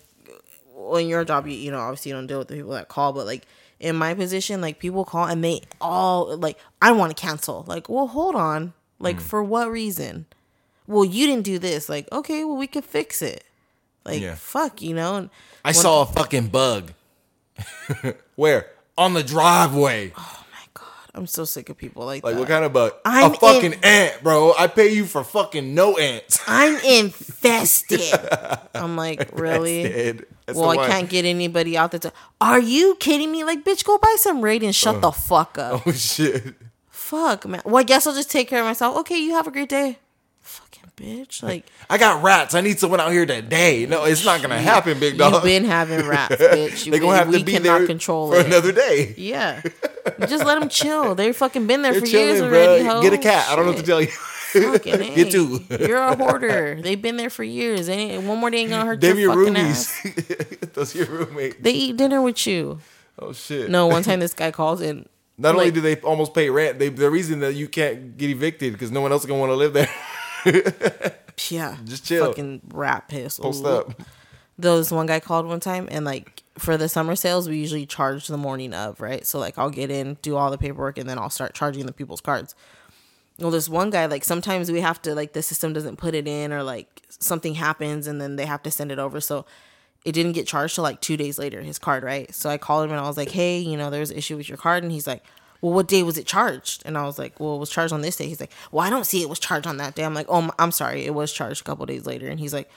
Speaker 1: well, in your job. You, you know, obviously you don't deal with the people that call, but like in my position, like people call and they all like, I want to cancel. Like, well, hold on.
Speaker 2: Mm.
Speaker 1: Like, for what reason? Well, you didn't do this. Like, okay, well, we could fix it. Like,
Speaker 2: Yeah.
Speaker 1: fuck, you know. And
Speaker 2: I saw a fucking bug. Where? On the driveway.
Speaker 1: Oh my god, I'm so sick of people like,
Speaker 2: Like
Speaker 1: that.
Speaker 2: Like what kind of bug?
Speaker 1: I'm
Speaker 2: a fucking
Speaker 1: in-
Speaker 2: ant, bro. I pay you for fucking no ants.
Speaker 1: I'm infested. I'm like, really? Well, I can't get anybody out there to. Are you kidding me? Like, bitch, go buy some raid and shut uh. the fuck up.
Speaker 2: Oh shit.
Speaker 1: Fuck, man. Well, I guess I'll just take care of myself. Okay, you have a great day. Bitch. Like,
Speaker 2: I got rats. I need someone out here today. No, it's not gonna happen, big dog.
Speaker 1: you've been having rats, bitch. You
Speaker 2: They're gonna have
Speaker 1: we
Speaker 2: to be
Speaker 1: cannot
Speaker 2: there
Speaker 1: control
Speaker 2: for
Speaker 1: it.
Speaker 2: another day.
Speaker 1: Yeah. Just let them chill. They've fucking been there
Speaker 2: They're
Speaker 1: for years already, ho.
Speaker 2: Get a cat. I don't know what to tell you.
Speaker 1: Fucking
Speaker 2: Get two.
Speaker 1: You're a hoarder. They've been there for years. They ain't, one more day ain't gonna hurt
Speaker 2: Them
Speaker 1: your
Speaker 2: your
Speaker 1: fucking
Speaker 2: roomies. Those your roommates.
Speaker 1: They eat dinner with you.
Speaker 2: Oh shit.
Speaker 1: No, one time this guy calls in.
Speaker 2: Not only do they almost pay rent, they the reason that you can't get evicted because no one else is gonna want to live there.
Speaker 1: Yeah.
Speaker 2: Just chill.
Speaker 1: Fucking rat piss.
Speaker 2: Post
Speaker 1: Ooh.
Speaker 2: up.
Speaker 1: There was one guy called one time and like for the summer sales we usually charge the morning of, right? So like I'll get in, do all the paperwork, and then I'll start charging the people's cards. Well, this one guy, like sometimes we have to like the system doesn't put it in or like something happens and then they have to send it over. So it didn't get charged till like two days later, his card, right? So I called him and I was like, Hey, you know, there's an issue with your card and he's like, Well, what day was it charged? And I was like, Well, it was charged on this day. He's like, Well, I don't see it was charged on that day. I'm like, Oh, I'm sorry, it was charged a couple days later. And he's like,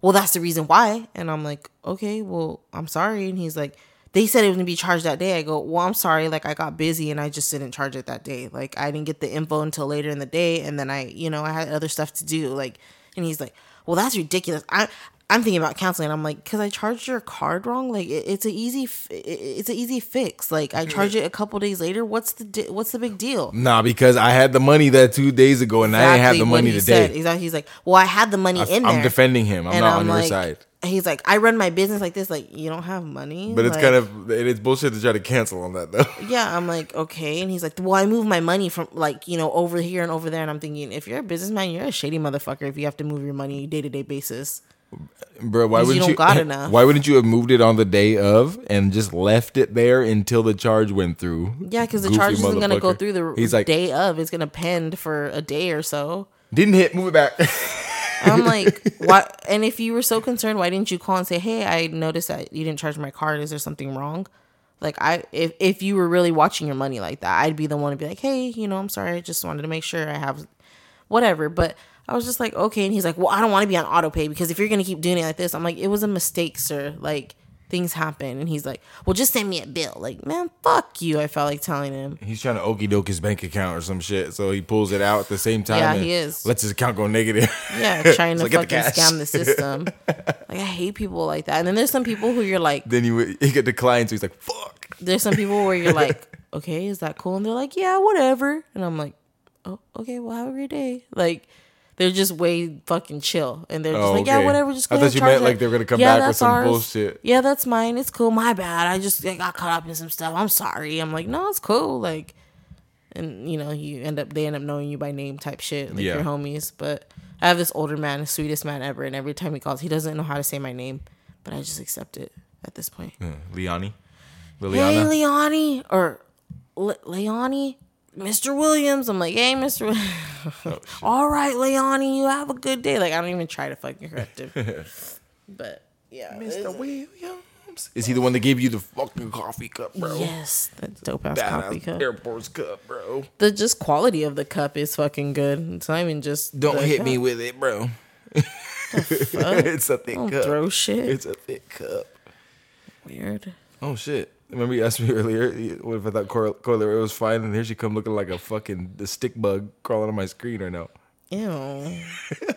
Speaker 1: well, that's the reason why. And I'm like, okay, well, I'm sorry. And he's like, they said it was gonna be charged that day. I go, well, I'm sorry. Like I got busy and I just didn't charge it that day. Like I didn't get the info until later in the day, and then I, you know, I had other stuff to do. Like, and he's like, well, that's ridiculous. I. I'm thinking about canceling. I'm like, cause I charged your card wrong. Like, it, it's a easy, f- it, it's an easy fix. Like, I charge it a couple days later. What's the, di- what's the big deal?
Speaker 2: Nah, because I had the money that two days ago and I ain't have the money today.
Speaker 1: said. Exactly. He's like, well, I had the money in there.
Speaker 2: I'm defending him. I'm
Speaker 1: And
Speaker 2: not
Speaker 1: I'm
Speaker 2: on your side.
Speaker 1: he's like, I run my business like this. Like, you don't have money.
Speaker 2: But it's
Speaker 1: Like,
Speaker 2: kind of it is bullshit to try to cancel on that though.
Speaker 1: yeah. I'm like, okay. And he's like, well, I move my money from like you know over here and over there. And I'm thinking, if you're a businessman, you're a shady motherfucker. If you have to move your money day to day basis.
Speaker 2: Bro, why
Speaker 1: you
Speaker 2: wouldn't you?
Speaker 1: got enough.
Speaker 2: Why wouldn't you have moved it on the day of and just left it there until the charge went through?
Speaker 1: Yeah, because the charge isn't gonna go through the
Speaker 2: He's like,
Speaker 1: day of. It's gonna pend for a day or so.
Speaker 2: didn't hit, move it back.
Speaker 1: I'm like, why? And if you were so concerned, why didn't you call and say, "Hey, I noticed that you didn't charge my card. Is there something wrong?" Like, I if if you were really watching your money like that, I'd be the one to be like, "Hey, you know, I'm sorry. I just wanted to make sure I have whatever." But I was just like, "Okay." And he's like, "Well, I don't want to be on auto pay because if you're gonna keep doing it like this, I'm like, it was a mistake, sir. Like." Things happen, and he's like, "Well, just send me a bill." Like, man, fuck you. I felt like telling him.
Speaker 2: He's trying to okey doke his bank account or some shit, so he pulls it out at the same time.
Speaker 1: Yeah,
Speaker 2: and
Speaker 1: he is.
Speaker 2: Lets his account go negative.
Speaker 1: Yeah, trying to
Speaker 2: get the
Speaker 1: fucking scam the system. Like, I hate people like that. And then there's some people who you're like,
Speaker 2: then you, he get declined, so he's like, "Fuck."
Speaker 1: there's some people where you're like, okay, is that cool? And they're like, yeah, whatever. And I'm like, oh, okay, well, have a great day. Like, they're just way fucking chill, and they're just
Speaker 2: Oh,
Speaker 1: like, yeah, whatever. Just go
Speaker 2: I thought you meant
Speaker 1: it."
Speaker 2: like they were gonna come
Speaker 1: Yeah,
Speaker 2: back with some
Speaker 1: ours.
Speaker 2: bullshit.
Speaker 1: Yeah, that's mine. It's cool. My bad. I just I got caught up in some stuff. I'm sorry. I'm like, no, it's cool. Like, and you know, you end up they end up knowing you by name type shit, like
Speaker 2: Yeah.
Speaker 1: your homies. But I have this older man, the sweetest man ever, and every time he calls, he doesn't know how to say my name, but I just accept it at this point.
Speaker 2: Hmm. Liani,
Speaker 1: Hey,
Speaker 2: Liliana.
Speaker 1: Leonie, or Le- Leonie, Mr. Williams. I'm like, hey, Mr. Williams.
Speaker 2: Oh,
Speaker 1: All right, Leonie, you have a good day. Like, I don't even try to fucking correct him. but yeah,
Speaker 2: Mr. Williams. Is he the one that gave you the fucking coffee cup, bro?
Speaker 1: yes, that dope ass coffee cup.
Speaker 2: Airports cup, bro.
Speaker 1: The just quality of the cup is fucking good. It's not even just
Speaker 2: Don't hit
Speaker 1: cup.
Speaker 2: me with it, bro. it's a thick
Speaker 1: Don't
Speaker 2: cup.
Speaker 1: throw shit.
Speaker 2: It's a thick cup.
Speaker 1: Weird.
Speaker 2: Oh shit! Remember you asked me earlier what if I thought Cor- Coi Leray was fine, and here she come looking like a fucking the stick bug crawling on my screen right now.
Speaker 1: Ew.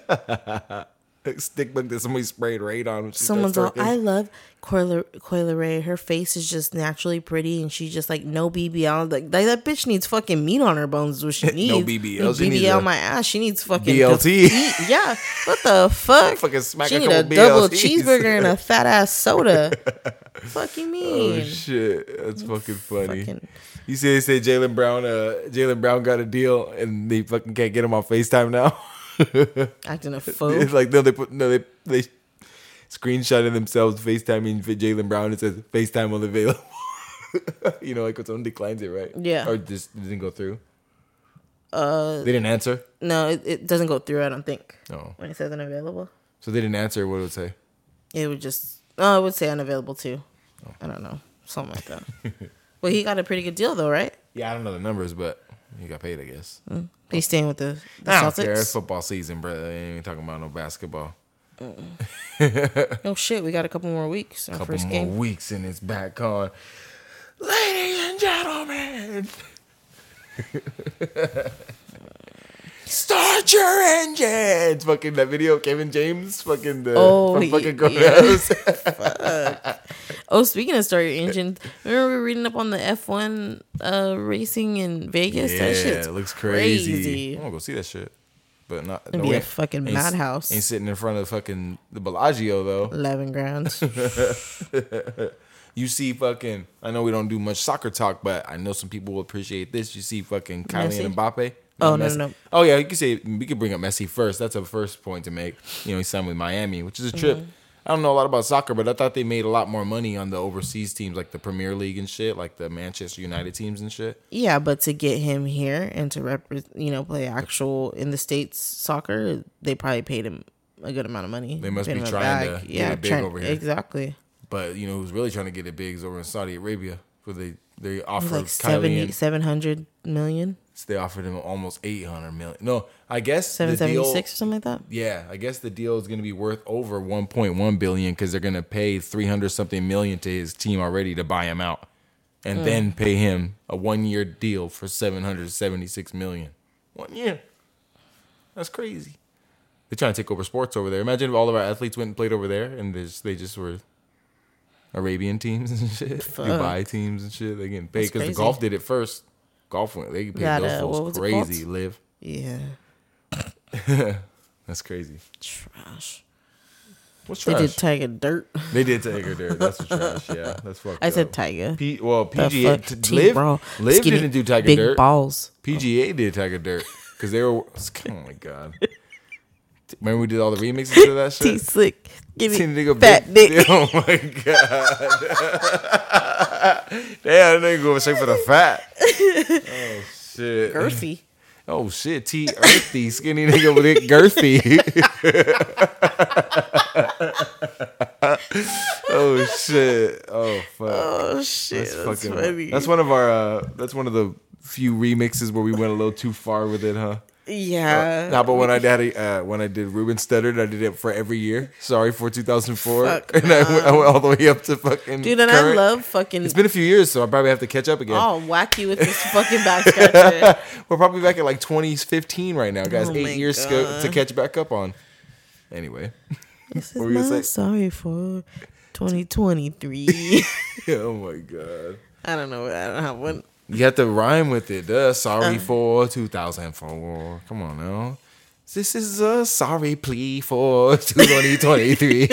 Speaker 2: Stick bug that somebody sprayed raid on. when she
Speaker 1: Someone's all, I love Coi, Coi Leray. Her face is just naturally pretty, and she's just like no BBL. Like, like that bitch needs fucking meat on her bones. Is what she needs.
Speaker 2: No BBL.
Speaker 1: No
Speaker 2: She
Speaker 1: BBL my ass. She needs fucking
Speaker 2: BLT.
Speaker 1: Yeah. What the fuck?
Speaker 2: Fucking smack
Speaker 1: she
Speaker 2: a
Speaker 1: need a double cheeseburger and a fat ass soda. fucking
Speaker 2: Oh
Speaker 1: mean.
Speaker 2: shit! That's fucking funny.
Speaker 1: Fucking-
Speaker 2: You see, they say Jaylen Brown. Uh, Jaylen Brown got a deal, and they fucking can't get him on Facetime now.
Speaker 1: Acting a fool.
Speaker 2: It's like no, they put no, they they screenshotted themselves FaceTiming Jaylen Brown. It says FaceTime unavailable. you know, like when someone declines it, right?
Speaker 1: Yeah.
Speaker 2: Or just didn't go through. Uh, they didn't answer.
Speaker 1: No, it, it doesn't go through. I don't think.
Speaker 2: No,
Speaker 1: When it says unavailable,
Speaker 2: so they didn't answer. What it would it say?
Speaker 1: it would just. Oh, it would say unavailable too. I don't know, something like that. well, he got a pretty good deal though, right?
Speaker 2: Yeah, I don't know the numbers, but he got paid, I guess.
Speaker 1: He's staying with the, the
Speaker 2: I don't care. It's football season, bro. I ain't even talking about no basketball.
Speaker 1: Oh shit, we got a couple more weeks. Our
Speaker 2: couple
Speaker 1: first
Speaker 2: more
Speaker 1: game.
Speaker 2: weeks and it's back on. Ladies and gentlemen, start your engines. Fucking that video, of Kevin James, fucking the
Speaker 1: Oh,
Speaker 2: from fucking
Speaker 1: yeah.
Speaker 2: Courthouse.
Speaker 1: Oh, speaking of story engines, remember we were reading up on the F one uh, racing in Vegas? that
Speaker 2: yeah,
Speaker 1: shit's
Speaker 2: it looks crazy.
Speaker 1: crazy.
Speaker 2: I'm gonna go see that shit, but not.
Speaker 1: It'd be a fucking
Speaker 2: ain't
Speaker 1: madhouse.
Speaker 2: Ain't sitting in front of fucking the Bellagio though.
Speaker 1: Eleven grand.
Speaker 2: You see fucking I know we don't do much soccer talk, but I know some people will appreciate this. You see fucking Kylian
Speaker 1: Messi?
Speaker 2: Mbappe.
Speaker 1: Oh, no, no, no.
Speaker 2: Oh yeah, you can say we could bring up Messi first. That's a first point to make. You know, he signed with Miami, which is a trip.
Speaker 1: Mm-hmm.
Speaker 2: I don't know a lot about soccer, but I thought they made a lot more money on the overseas teams like the Premier League and shit, like the Manchester United teams and shit.
Speaker 1: yeah, but to get him here and to rep, you know, play actual in the states soccer, they probably paid him a good amount of money.
Speaker 2: They must be trying to get it big over here.
Speaker 1: Exactly.
Speaker 2: But you know who's really trying to get it big is over in Saudi Arabia, where they they offered
Speaker 1: like 70, 700 million,
Speaker 2: They offered him almost eight hundred million. No, I guess the deal-
Speaker 1: 776 or something like that.
Speaker 2: Yeah, I guess the deal is going to be worth over 1.1 billion because they're going to pay 300 something million to his team already to buy him out, and hmm. then pay him a one year deal for 776 million. One year. That's crazy. They're trying to take over sports over there. Imagine if all of our athletes went and played over there, and they just, they just were Arabian teams and shit, Dubai teams and shit. They getting paid because the golf did it first. Golf went. They paid
Speaker 1: That,
Speaker 2: those
Speaker 1: what
Speaker 2: folks
Speaker 1: was it called?
Speaker 2: crazy. LIV.
Speaker 1: Yeah.
Speaker 2: That's crazy.
Speaker 1: Trash.
Speaker 2: What's trash?
Speaker 1: They did Tiger Dirt.
Speaker 2: They did Tiger Dirt. That's trash. Yeah, that's fucked
Speaker 1: I
Speaker 2: up.
Speaker 1: said Tiger.
Speaker 2: P- well, PGA, t- LIV,
Speaker 1: bro.
Speaker 2: Live
Speaker 1: Skinny,
Speaker 2: didn't do Tiger
Speaker 1: big
Speaker 2: Dirt.
Speaker 1: balls.
Speaker 2: PGA did Tiger Dirt because they were. Oh my god! Remember we did all the remixes of that shit.
Speaker 1: T slick. Give me fat
Speaker 2: big-
Speaker 1: dick.
Speaker 2: Oh my god! Damn, that nigga going straight for the fat. Oh shit!
Speaker 1: Girthy.
Speaker 2: Oh shit! T earthy skinny nigga with it girthy. oh shit! Oh fuck!
Speaker 1: Oh shit.
Speaker 2: That's
Speaker 1: That's,
Speaker 2: fucking.
Speaker 1: funny.
Speaker 2: That's one of our. uh That's one of the few remixes where we went a little too far with it, huh?
Speaker 1: Yeah.
Speaker 2: How about when I did uh, when I did Ruben Studdard, I did it for every year. Sorry for 2004,
Speaker 1: Fuck,
Speaker 2: and I went, I went all the way up to fucking.
Speaker 1: Dude, and
Speaker 2: current.
Speaker 1: I love fucking.
Speaker 2: It's been a few years, so I probably have to catch up again.
Speaker 1: Whack you with this fucking back scratcher.
Speaker 2: We're probably back at like 2015 right now, guys.
Speaker 1: Oh
Speaker 2: Eight years sco- to catch back up on. Anyway,
Speaker 1: This is
Speaker 2: What were you gonna
Speaker 1: my
Speaker 2: say?
Speaker 1: sorry for 2023.
Speaker 2: oh my god,
Speaker 1: I don't know. I don't have one.
Speaker 2: You have to rhyme with it. Duh. Sorry
Speaker 1: Uh.
Speaker 2: for 2004. Come on now. This is a sorry plea for 2023.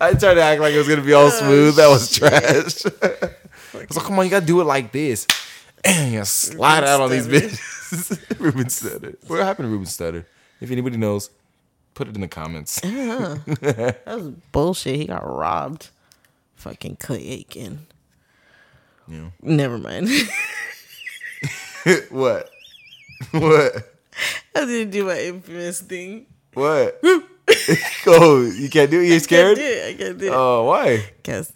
Speaker 2: I tried to act like it was gonna be all smooth. that was trash. I was like, come on, you gotta do it like this. And you slide out on these bitches. Ruben Studdard. What happened to Ruben Studdard? If anybody knows, put it in the comments.
Speaker 1: That was bullshit. He got robbed. Fucking Clay Aiken.
Speaker 2: Yeah.
Speaker 1: Never mind.
Speaker 2: what? What?
Speaker 1: I didn't do my infamous thing.
Speaker 2: What? oh, you can't do it. You're
Speaker 1: I
Speaker 2: scared?
Speaker 1: can't do it. I can't do it.
Speaker 2: Oh, why?
Speaker 1: Cause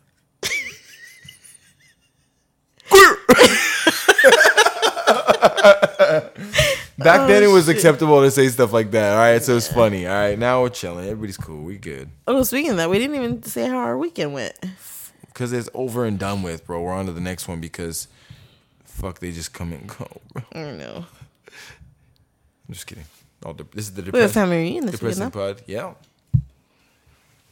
Speaker 2: Back then, it oh, was
Speaker 1: Oh, shit.
Speaker 2: acceptable to say stuff like that. All right, so it's funny. All right, now we're chilling. Everybody's cool. We good.
Speaker 1: oh, speaking of that, we didn't even say how our weekend went.
Speaker 2: Because it's over and done with, bro. We're on to the next one because fuck, they just come and go, bro.
Speaker 1: I don't know.
Speaker 2: I'm just kidding. All de- this is the
Speaker 1: We have a
Speaker 2: depressing,
Speaker 1: family reunion this
Speaker 2: depressing
Speaker 1: weekend.
Speaker 2: pod. Yeah.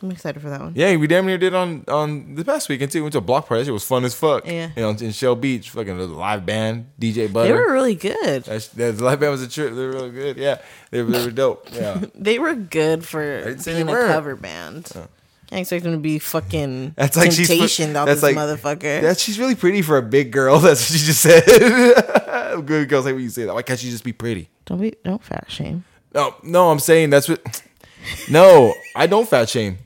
Speaker 1: I'm excited for that one.
Speaker 2: Yeah, we damn near did on on the past weekend too. Went to a block party. That shit was fun as fuck.
Speaker 1: Yeah.
Speaker 2: You know, in Shell Beach, fucking the live band, DJ Butter.
Speaker 1: They were really good.
Speaker 2: That's, that the live band was a trip. They were really good. Yeah, they were, they were dope. Yeah.
Speaker 1: They were good for being a cover band. Can't expect them to be fucking
Speaker 2: That's like she's
Speaker 1: temptation out
Speaker 2: that's
Speaker 1: this
Speaker 2: like
Speaker 1: motherfucker.
Speaker 2: That she's really pretty for a big girl. That's what she just said. Good girls like when you say that. Why can't she just be pretty?
Speaker 1: don't be don't fat shame.
Speaker 2: No, no, I'm saying that's what. No, I don't fat shame.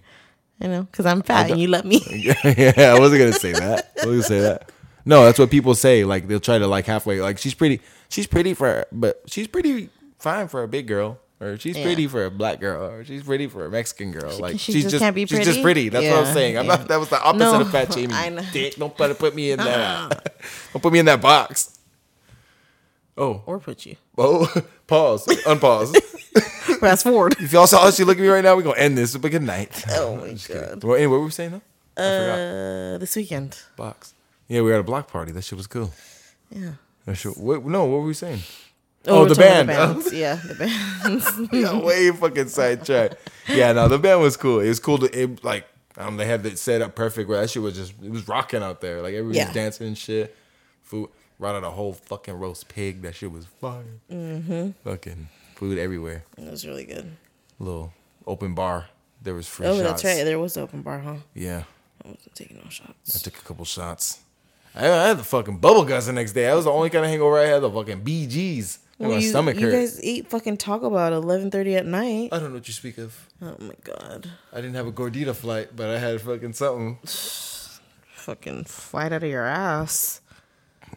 Speaker 1: You know, because I'm fat and you let me.
Speaker 2: yeah, I wasn't gonna say that. I wasn't gonna say that. No, that's what people say. Like they'll try to like halfway. Like she's pretty. She's pretty for, but she's pretty fine for a big girl. Or she's
Speaker 1: Yeah.
Speaker 2: pretty for a black girl, or she's pretty for a Mexican girl. like
Speaker 1: she
Speaker 2: she's
Speaker 1: just
Speaker 2: just
Speaker 1: can't be
Speaker 2: she's just
Speaker 1: pretty?
Speaker 2: pretty. That's what I'm saying. I'm
Speaker 1: yeah.
Speaker 2: not. That was the opposite
Speaker 1: No,
Speaker 2: of fat shaming.
Speaker 1: I know.
Speaker 2: Dick, don't put put me in that. don't put me in that box. Oh,
Speaker 1: or put you.
Speaker 2: oh, pause, unpause.
Speaker 1: Fast forward.
Speaker 2: if y'all saw how she look at me right now, we're gonna end this. But good night.
Speaker 1: Oh my god.
Speaker 2: Well, anyway, what were we saying though?
Speaker 1: Uh, this weekend.
Speaker 2: Box. Yeah, we were at a block party. That shit was cool.
Speaker 1: Yeah.
Speaker 2: That shit, what, no, what were we saying?
Speaker 1: Oh,
Speaker 2: Oh,
Speaker 1: we're
Speaker 2: the band.
Speaker 1: yeah, the
Speaker 2: band. Got way fucking sidetracked. Yeah, no, the band was cool. It was cool to it, like um, they had it set up perfect. Where that shit was just it was rocking out there. Like everybody
Speaker 1: Yeah.
Speaker 2: was dancing and shit. Food, right out a whole fucking roast pig. That shit was fire. Mm-hmm. Fucking food everywhere.
Speaker 1: it was really good.
Speaker 2: Little open bar. There was free
Speaker 1: Oh,
Speaker 2: shots.
Speaker 1: that's right. There was the open bar, huh?
Speaker 2: Yeah,
Speaker 1: I wasn't taking no shots.
Speaker 2: I took a couple shots. I, I had the fucking bubble guts the next day. That was the only kind of hangover I had. The fucking BGs. And my
Speaker 1: you,
Speaker 2: stomach
Speaker 1: you
Speaker 2: hurt.
Speaker 1: guys eat fucking Taco Bell at eleven thirty at night.
Speaker 2: I don't know what you speak of.
Speaker 1: Oh my god.
Speaker 2: I didn't have a gordita flight, but I had fucking something.
Speaker 1: Fucking flight out of your ass.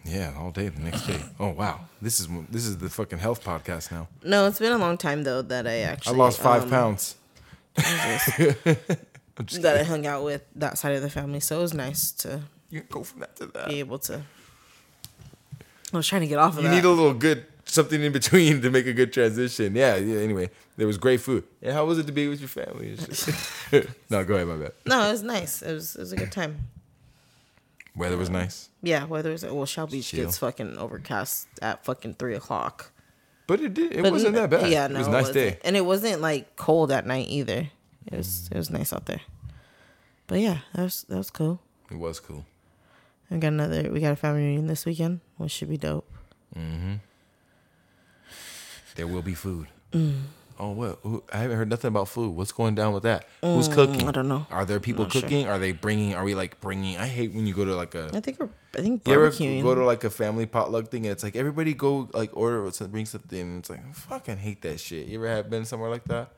Speaker 2: Yeah, all day the next day. Oh wow, this is this is the fucking health podcast now.
Speaker 1: No, it's been a long time though that I actually.
Speaker 2: I lost five
Speaker 1: um,
Speaker 2: pounds.
Speaker 1: Jesus,
Speaker 2: I'm just
Speaker 1: that I
Speaker 2: kidding.
Speaker 1: hung out with that side of the family, so it was nice to
Speaker 2: You can go from that to that.
Speaker 1: be able to. I was trying to get off of
Speaker 2: You
Speaker 1: that.
Speaker 2: need a little good something in between to make a good transition. Yeah, yeah. Anyway, there was great food. And how was it to be with your family? no, go ahead, my bad.
Speaker 1: no, it was nice. It was it was a good time.
Speaker 2: Weather was nice,
Speaker 1: Yeah, weather was well, Shell Beach
Speaker 2: Chill.
Speaker 1: gets fucking overcast at fucking three o'clock.
Speaker 2: but it did. It
Speaker 1: But
Speaker 2: wasn't that bad.
Speaker 1: Yeah, no, it
Speaker 2: was a nice day.
Speaker 1: and it wasn't like cold at night either. It was it was nice out there. But yeah, that was that was cool.
Speaker 2: It was cool.
Speaker 1: We got another. We got a family reunion this weekend, which should be dope. Mm-hmm.
Speaker 2: There will be food. Oh, what? Who, I haven't heard nothing about food. What's going down with that? Who's cooking?
Speaker 1: Mm, I don't know.
Speaker 2: Are there people
Speaker 1: Not sure.
Speaker 2: cooking? Are they bringing? Are we like bringing? I hate when you go to like a.
Speaker 1: I think we're. I think
Speaker 2: You ever go to like a family potluck thing and it's like everybody go like order bring something and it's like I fucking hate that shit. You ever have been somewhere like that?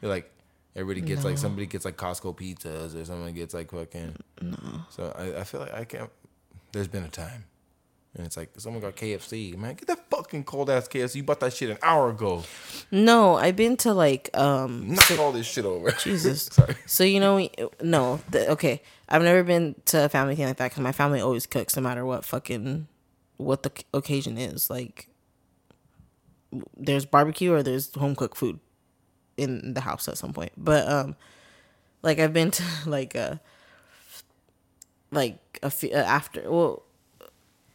Speaker 2: You're like everybody gets like somebody gets like Costco pizzas or someone gets like fucking. No. So I, I feel like I can't. There's been a time, and it's like someone got KFC. Man, get that fucking cold ass KFC. You bought that shit an hour ago.
Speaker 1: no, I've been to like um
Speaker 2: Knock all this shit over.
Speaker 1: Jesus.
Speaker 2: Sorry.
Speaker 1: So you know, no, the, okay. I've never been to a family thing like that because my family always cooks, no matter what fucking what the occasion is. Like, there's barbecue or there's home cooked food in the house at some point. But um, like I've been to like a like a fe- uh, after well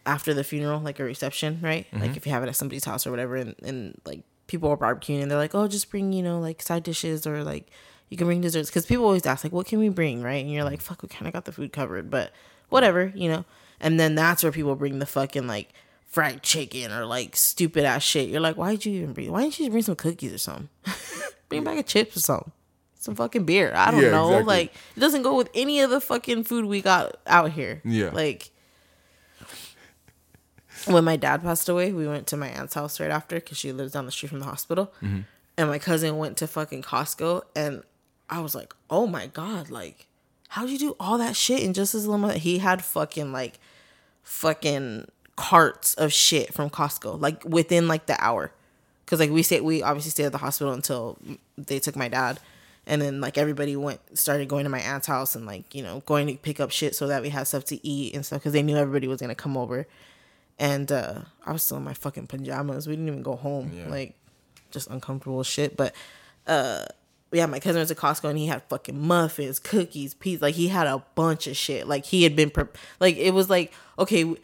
Speaker 1: after the funeral, like a reception, right? Like mm-hmm. if you have it at somebody's house or whatever, and, and like people are barbecuing and they're like, oh, just bring, you know, like side dishes or like you can bring desserts. Cause people always ask, like, what can we bring, right? And you're like, fuck, we kind of got the food covered, but whatever, you know? And then that's where people bring the fucking like fried chicken or like stupid ass shit. You're like, why'd you even bring, why didn't you just bring some cookies or something? bring a bag of chips or something. Some fucking beer. I don't
Speaker 2: Yeah,
Speaker 1: know.
Speaker 2: exactly.
Speaker 1: Like, it doesn't go with any of the fucking food we got out here.
Speaker 2: Yeah.
Speaker 1: Like, when my dad passed away, we went to my aunt's house right after because she lives down the street from the hospital.
Speaker 2: Mm-hmm.
Speaker 1: And my cousin went to fucking Costco, and I was like, "Oh my god! Like, how'd you do all that shit in just as little?" He had fucking like, fucking carts of shit from Costco, like within like the hour, because like we stayed, we obviously stayed at the hospital until they took my dad, and then like everybody went started going to my aunt's house and like you know going to pick up shit so that we had stuff to eat and stuff because they knew everybody was gonna come over and uh I was still in my fucking pajamas. We didn't even go home.
Speaker 2: Yeah.
Speaker 1: Like just uncomfortable shit. But uh yeah, my cousin went to Costco and he had fucking muffins, cookies, pizza. Like he had a bunch of shit. Like he had been pre- like it was like okay,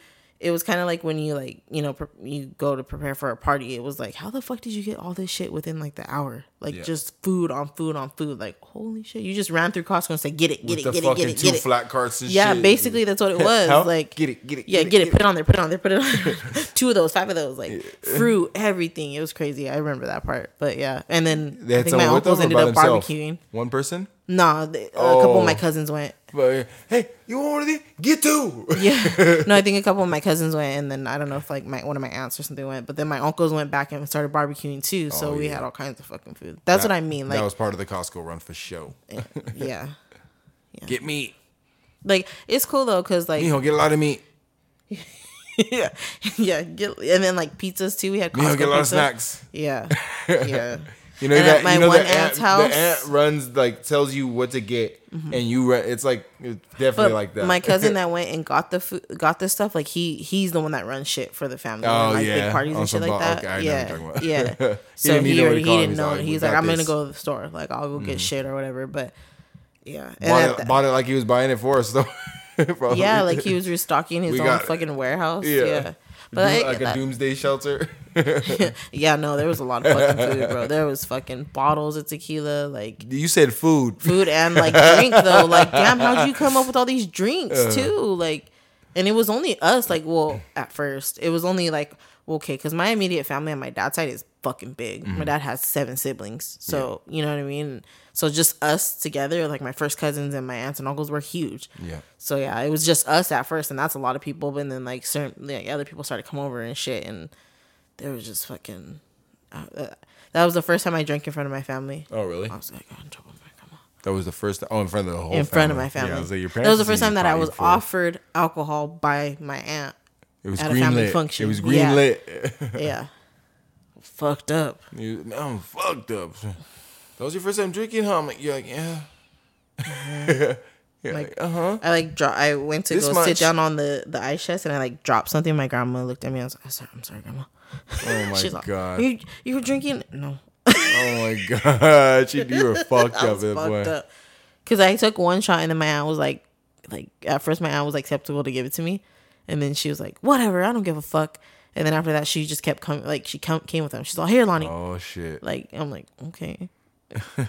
Speaker 1: it was kind of like when you like you know pre- you go to prepare for a party. It was like how the fuck did you get all this shit within like the hour? Like
Speaker 2: Yeah.
Speaker 1: just food on food on food. Like holy shit, you just ran through Costco and said get it, get
Speaker 2: With
Speaker 1: it,
Speaker 2: the
Speaker 1: get it, get it,
Speaker 2: two
Speaker 1: get it.
Speaker 2: flat carts and
Speaker 1: Yeah,
Speaker 2: shit.
Speaker 1: basically that's what it was. Like
Speaker 2: Get it, get it,
Speaker 1: Yeah,
Speaker 2: get it,
Speaker 1: get it,
Speaker 2: get
Speaker 1: put it on there, put it on there, put it on there. Two of those, five of those, like fruit, everything. It was crazy. I remember that part. But yeah, and then
Speaker 2: They
Speaker 1: I think my
Speaker 2: someone with them
Speaker 1: uncles ended up barbecuing.
Speaker 2: One person?
Speaker 1: Nah, they, a couple of my
Speaker 2: Oh.
Speaker 1: cousins went.
Speaker 2: But hey, you want one of these? Get two.
Speaker 1: Yeah, no, I think a couple of my cousins went, and then I don't know if like my one of my aunts or something went. But then my uncles went back and started barbecuing too. So
Speaker 2: Oh,
Speaker 1: we
Speaker 2: yeah.
Speaker 1: had all kinds of fucking food. That's what I mean. Like,
Speaker 2: that was part of the Costco run for show.
Speaker 1: Eh, yeah,
Speaker 2: Get meat.
Speaker 1: like it's cool though, cause like
Speaker 2: Mijo, get a lot of meat.
Speaker 1: yeah, yeah, get, and then like pizzas too. We had
Speaker 2: Mijo,
Speaker 1: Costco
Speaker 2: get a lot of
Speaker 1: pizza.
Speaker 2: snacks.
Speaker 1: Yeah, yeah.
Speaker 2: You know
Speaker 1: And
Speaker 2: that
Speaker 1: at my
Speaker 2: you know
Speaker 1: one
Speaker 2: the aunt,
Speaker 1: aunt's house- Mm-hmm.
Speaker 2: the aunt runs like tells you what to get, and you re- it's like it's definitely
Speaker 1: But
Speaker 2: like that.
Speaker 1: my cousin that went and got the food, got the stuff. Like he, he's the one that runs shit for the family.
Speaker 2: Oh,
Speaker 1: like
Speaker 2: yeah.
Speaker 1: big parties and shit like that.
Speaker 2: okay, I know what
Speaker 1: yeah,
Speaker 2: you're talking about.
Speaker 1: yeah. So he,
Speaker 2: need nobody
Speaker 1: already, he didn't know. He's like, I'm gonna go to the store. Like I'll go get shit or whatever. But yeah, and
Speaker 2: bought, it, bought it like he was buying it for us though.
Speaker 1: Yeah, like he was restocking his
Speaker 2: We
Speaker 1: own
Speaker 2: it.
Speaker 1: fucking warehouse.
Speaker 2: Yeah.
Speaker 1: Yeah, but I-
Speaker 2: like a
Speaker 1: that-
Speaker 2: doomsday shelter.
Speaker 1: yeah, no, there was a lot of fucking food, bro. There was fucking bottles of tequila, like
Speaker 2: you said food.
Speaker 1: food and like drink though. Like, damn, how'd you come up with all these drinks
Speaker 2: Uh.
Speaker 1: too? Like, and it was only us. Like, well, at first, it was only like, okay, because my immediate family on my dad's side is fucking big.
Speaker 2: Mm-hmm.
Speaker 1: My dad has seven siblings, so you know what I mean. So just us together, like my first cousins and my aunts and uncles were huge.
Speaker 2: Yeah.
Speaker 1: So yeah, it was just us at first, and that's a lot of people. But then like certain like other people started to come over and shit, and there was just fucking. Uh, uh, that was the first time I drank in front of my family.
Speaker 2: Oh really?
Speaker 1: I was like, I got in trouble.
Speaker 2: That was the first. Oh, in front of the whole.
Speaker 1: in front of my family.
Speaker 2: Yeah, I was like, your
Speaker 1: that was the first time that I was
Speaker 2: for-
Speaker 1: offered alcohol by my aunt.
Speaker 2: It was
Speaker 1: at a
Speaker 2: green
Speaker 1: family
Speaker 2: lit.
Speaker 1: function.
Speaker 2: It was green
Speaker 1: Yeah.
Speaker 2: lit.
Speaker 1: Yeah, fucked up.
Speaker 2: You, I'm fucked up. That was your first time drinking, huh? I'm like, you're like, yeah. yeah,
Speaker 1: Like-
Speaker 2: uh huh.
Speaker 1: I like dro- I went to
Speaker 2: This
Speaker 1: go
Speaker 2: much.
Speaker 1: sit down on the the ice chest and I like dropped something. My grandma looked at me. I was like, I'm sorry, I'm sorry, grandma.
Speaker 2: Oh my
Speaker 1: She's like,
Speaker 2: god.
Speaker 1: you you were drinking? No,
Speaker 2: oh my god. She, you were fucked
Speaker 1: I
Speaker 2: up
Speaker 1: was
Speaker 2: that
Speaker 1: fucked up. Cause I took one shot and then my aunt was like, like at first my aunt was like skeptical to give it to me, and then she was like, whatever, I don't give a fuck. And then after that, she just kept coming. Like she come, came with them. She's all here, Lani.
Speaker 2: Oh shit.
Speaker 1: Like I'm like, okay.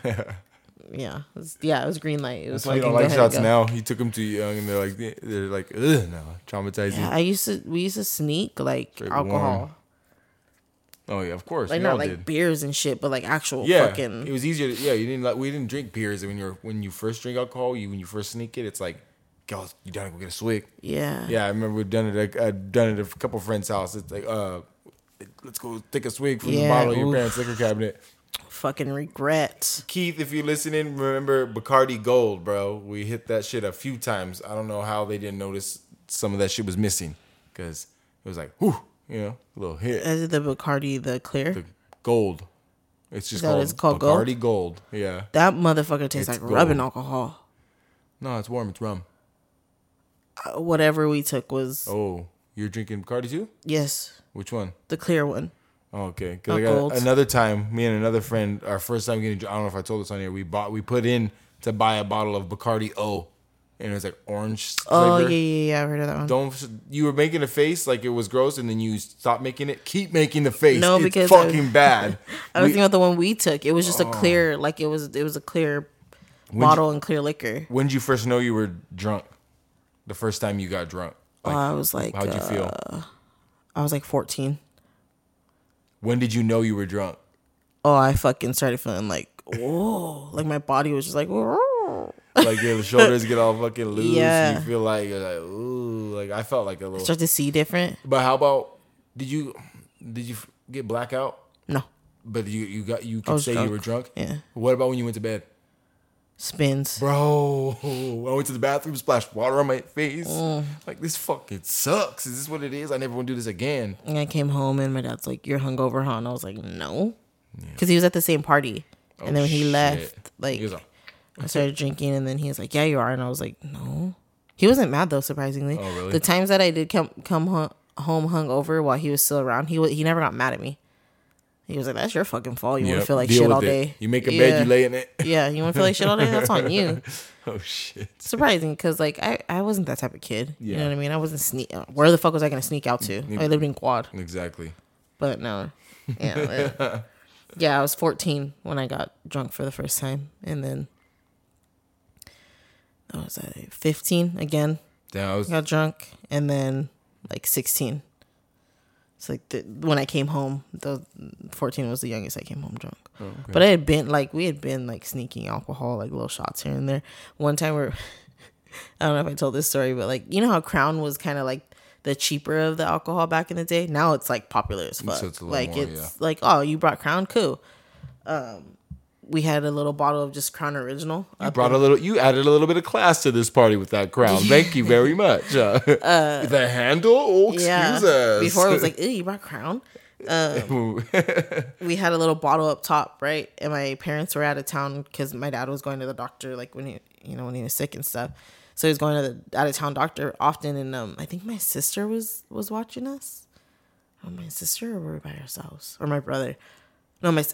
Speaker 1: yeah, it was, yeah, it was green light. It was
Speaker 2: That's why you don't like shots now. He took them too young, and they're like, they're like, ugh, no, traumatizing.
Speaker 1: Yeah, I used to. We used to sneak like
Speaker 2: Straight
Speaker 1: alcohol.
Speaker 2: warm. Oh yeah, of course.
Speaker 1: Like not like
Speaker 2: did.
Speaker 1: beers and shit, but like actual
Speaker 2: Yeah,
Speaker 1: fucking.
Speaker 2: it was easier. To, yeah, you didn't like. We didn't drink beers when you're when you first drink alcohol. You when you first sneak it, it's like, go, you gotta go get a swig.
Speaker 1: yeah.
Speaker 2: Yeah, I remember we've done it. I'd done it at a couple friends' house. It's like, uh, let's go take a swig from the bottle of your
Speaker 1: oof.
Speaker 2: parents' liquor cabinet.
Speaker 1: Fucking regret.
Speaker 2: Keith, if you're listening, remember Bacardi Gold, bro. We hit that shit a few times. I don't know how they didn't notice some of that shit was missing because it was like, whew, you know, a little hit.
Speaker 1: Is it the Bacardi, the clear?
Speaker 2: The gold. It's just called,
Speaker 1: it's called, gold?
Speaker 2: Bacardi Gold? Yeah.
Speaker 1: that motherfucker tastes
Speaker 2: It's
Speaker 1: like rubbing alcohol.
Speaker 2: No, it's warm. It's rum.
Speaker 1: Uh, whatever we took was
Speaker 2: Oh, you're drinking Bacardi too?
Speaker 1: yes,
Speaker 2: Which one?
Speaker 1: the clear one.
Speaker 2: Oh, okay. Because I got
Speaker 1: gold.
Speaker 2: another time, me and another friend, our first time getting, drunk, I don't know if I told this on here. We bought, we put in to buy a bottle of Bacardi O, and it was like orange
Speaker 1: Oh
Speaker 2: flavor.
Speaker 1: yeah, yeah, yeah. I've heard of that one.
Speaker 2: Don't you were making a face like it was gross, and then you stopped making it. Keep making the face.
Speaker 1: No,
Speaker 2: it's
Speaker 1: because I-
Speaker 2: fucking bad.
Speaker 1: I was
Speaker 2: We-
Speaker 1: thinking about the one we took. It was
Speaker 2: Oh.
Speaker 1: just a clear, like it was. It was a clear bottle and clear liquor.
Speaker 2: when did you first know you were drunk? The first time you got drunk. Like,
Speaker 1: Oh, I was like,
Speaker 2: how'd you
Speaker 1: uh,
Speaker 2: feel?
Speaker 1: I was like fourteen.
Speaker 2: When did you know you were drunk?
Speaker 1: Oh, I fucking started feeling like whoa, like my body was just like whoa.
Speaker 2: Like your shoulders get all fucking loose.
Speaker 1: Yeah.
Speaker 2: You feel like you're like ooh. Like I felt like a little.
Speaker 1: Start to see different.
Speaker 2: But how about did you did you get blackout?
Speaker 1: No
Speaker 2: But you you got you could say you were drunk.
Speaker 1: Yeah.
Speaker 2: What about when you went to bed,
Speaker 1: spins.
Speaker 2: bro? I went to the bathroom, splashed water on my face.
Speaker 1: Mm.
Speaker 2: Like this fucking sucks. Is this what it is? I never want to do this again.
Speaker 1: And I came home and my dad's like, "You're hungover, huh?" And I was like, "No," because he was at the same party. And then when he
Speaker 2: Oh, shit.
Speaker 1: left, like
Speaker 2: He like,
Speaker 1: I started drinking, and then he was like, "Yeah, you are," and I was like, "No." He wasn't mad though, surprisingly.
Speaker 2: Oh, really?
Speaker 1: The times that I did come come home hungover while he was still around, he he never got mad at me. He was like, "That's your fucking fault. You want to feel like
Speaker 2: deal
Speaker 1: shit all
Speaker 2: it.
Speaker 1: day.
Speaker 2: You make a
Speaker 1: Yeah.
Speaker 2: bed, you lay in it.
Speaker 1: Yeah, you want to feel like shit all day. That's on you."
Speaker 2: oh shit.
Speaker 1: Surprising, because like I, I wasn't that type of kid. You know what I mean? I wasn't sneak. Where the fuck was I gonna sneak out to? Mm, I lived in Quad,
Speaker 2: Exactly.
Speaker 1: but no. Yeah, it- yeah. I was 14 when I got drunk for the first time, and then I was at 15 again.
Speaker 2: Damn, I was
Speaker 1: got drunk, and then like 16. It's like the, when I came home, the 14 was the youngest I came home drunk.
Speaker 2: Oh,
Speaker 1: But I had been like we had been like sneaking alcohol, like little shots here and there. One time we're I don't know if I told this story, but like you know how Crown was kind of like the cheaper of the alcohol back in the day. Now it's like popular as fuck.
Speaker 2: it's a
Speaker 1: like
Speaker 2: more,
Speaker 1: it's
Speaker 2: yeah.
Speaker 1: like oh you brought Crown, cool. Um, we had a little bottle of just Crown Original.
Speaker 2: You brought a little. You added a little bit of class to this party with that crown. Thank you very much. Uh, the handle. Oh, excuse
Speaker 1: yeah.
Speaker 2: us.
Speaker 1: Before it was like, ew, you brought Crown. we had a little bottle up top, right? And my parents were out of town because my dad was going to the doctor, like when he, you know, when he was sick and stuff. So he was going to the out of town doctor often, and um, I think my sister was was watching us. Oh, my sister, or were we by ourselves, or my brother? No, my,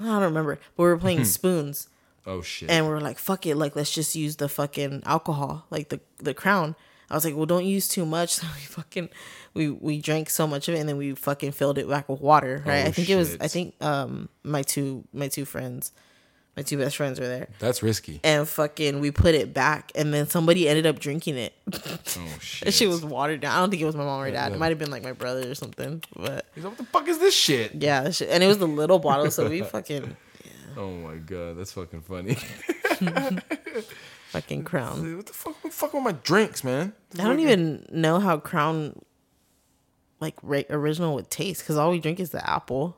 Speaker 1: I don't remember. But we were playing spoons,
Speaker 2: oh shit.
Speaker 1: and we are like, "Fuck it, like let's just use the fucking alcohol, like the the crown." I was like, "Well, don't use too much." So we fucking we we drank so much of it, and then we fucking filled it back with water. Right?
Speaker 2: Oh,
Speaker 1: I think it was. I think um my two my two friends, my two best friends were there,
Speaker 2: That's risky.
Speaker 1: and fucking we put it back, and then somebody ended up drinking it.
Speaker 2: Oh shit.
Speaker 1: that shit was watered down. I don't think it was my mom or dad. It might have been like my brother or something. But
Speaker 2: He's like, what the fuck is this shit?
Speaker 1: yeah, that shit, and it was the little bottle, so we fucking
Speaker 2: Oh my god, that's fucking funny.
Speaker 1: fucking crown.
Speaker 2: what the fuck? What the fuck with my drinks, man?
Speaker 1: I don't even know how Crown like original would taste because all we drink is the apple.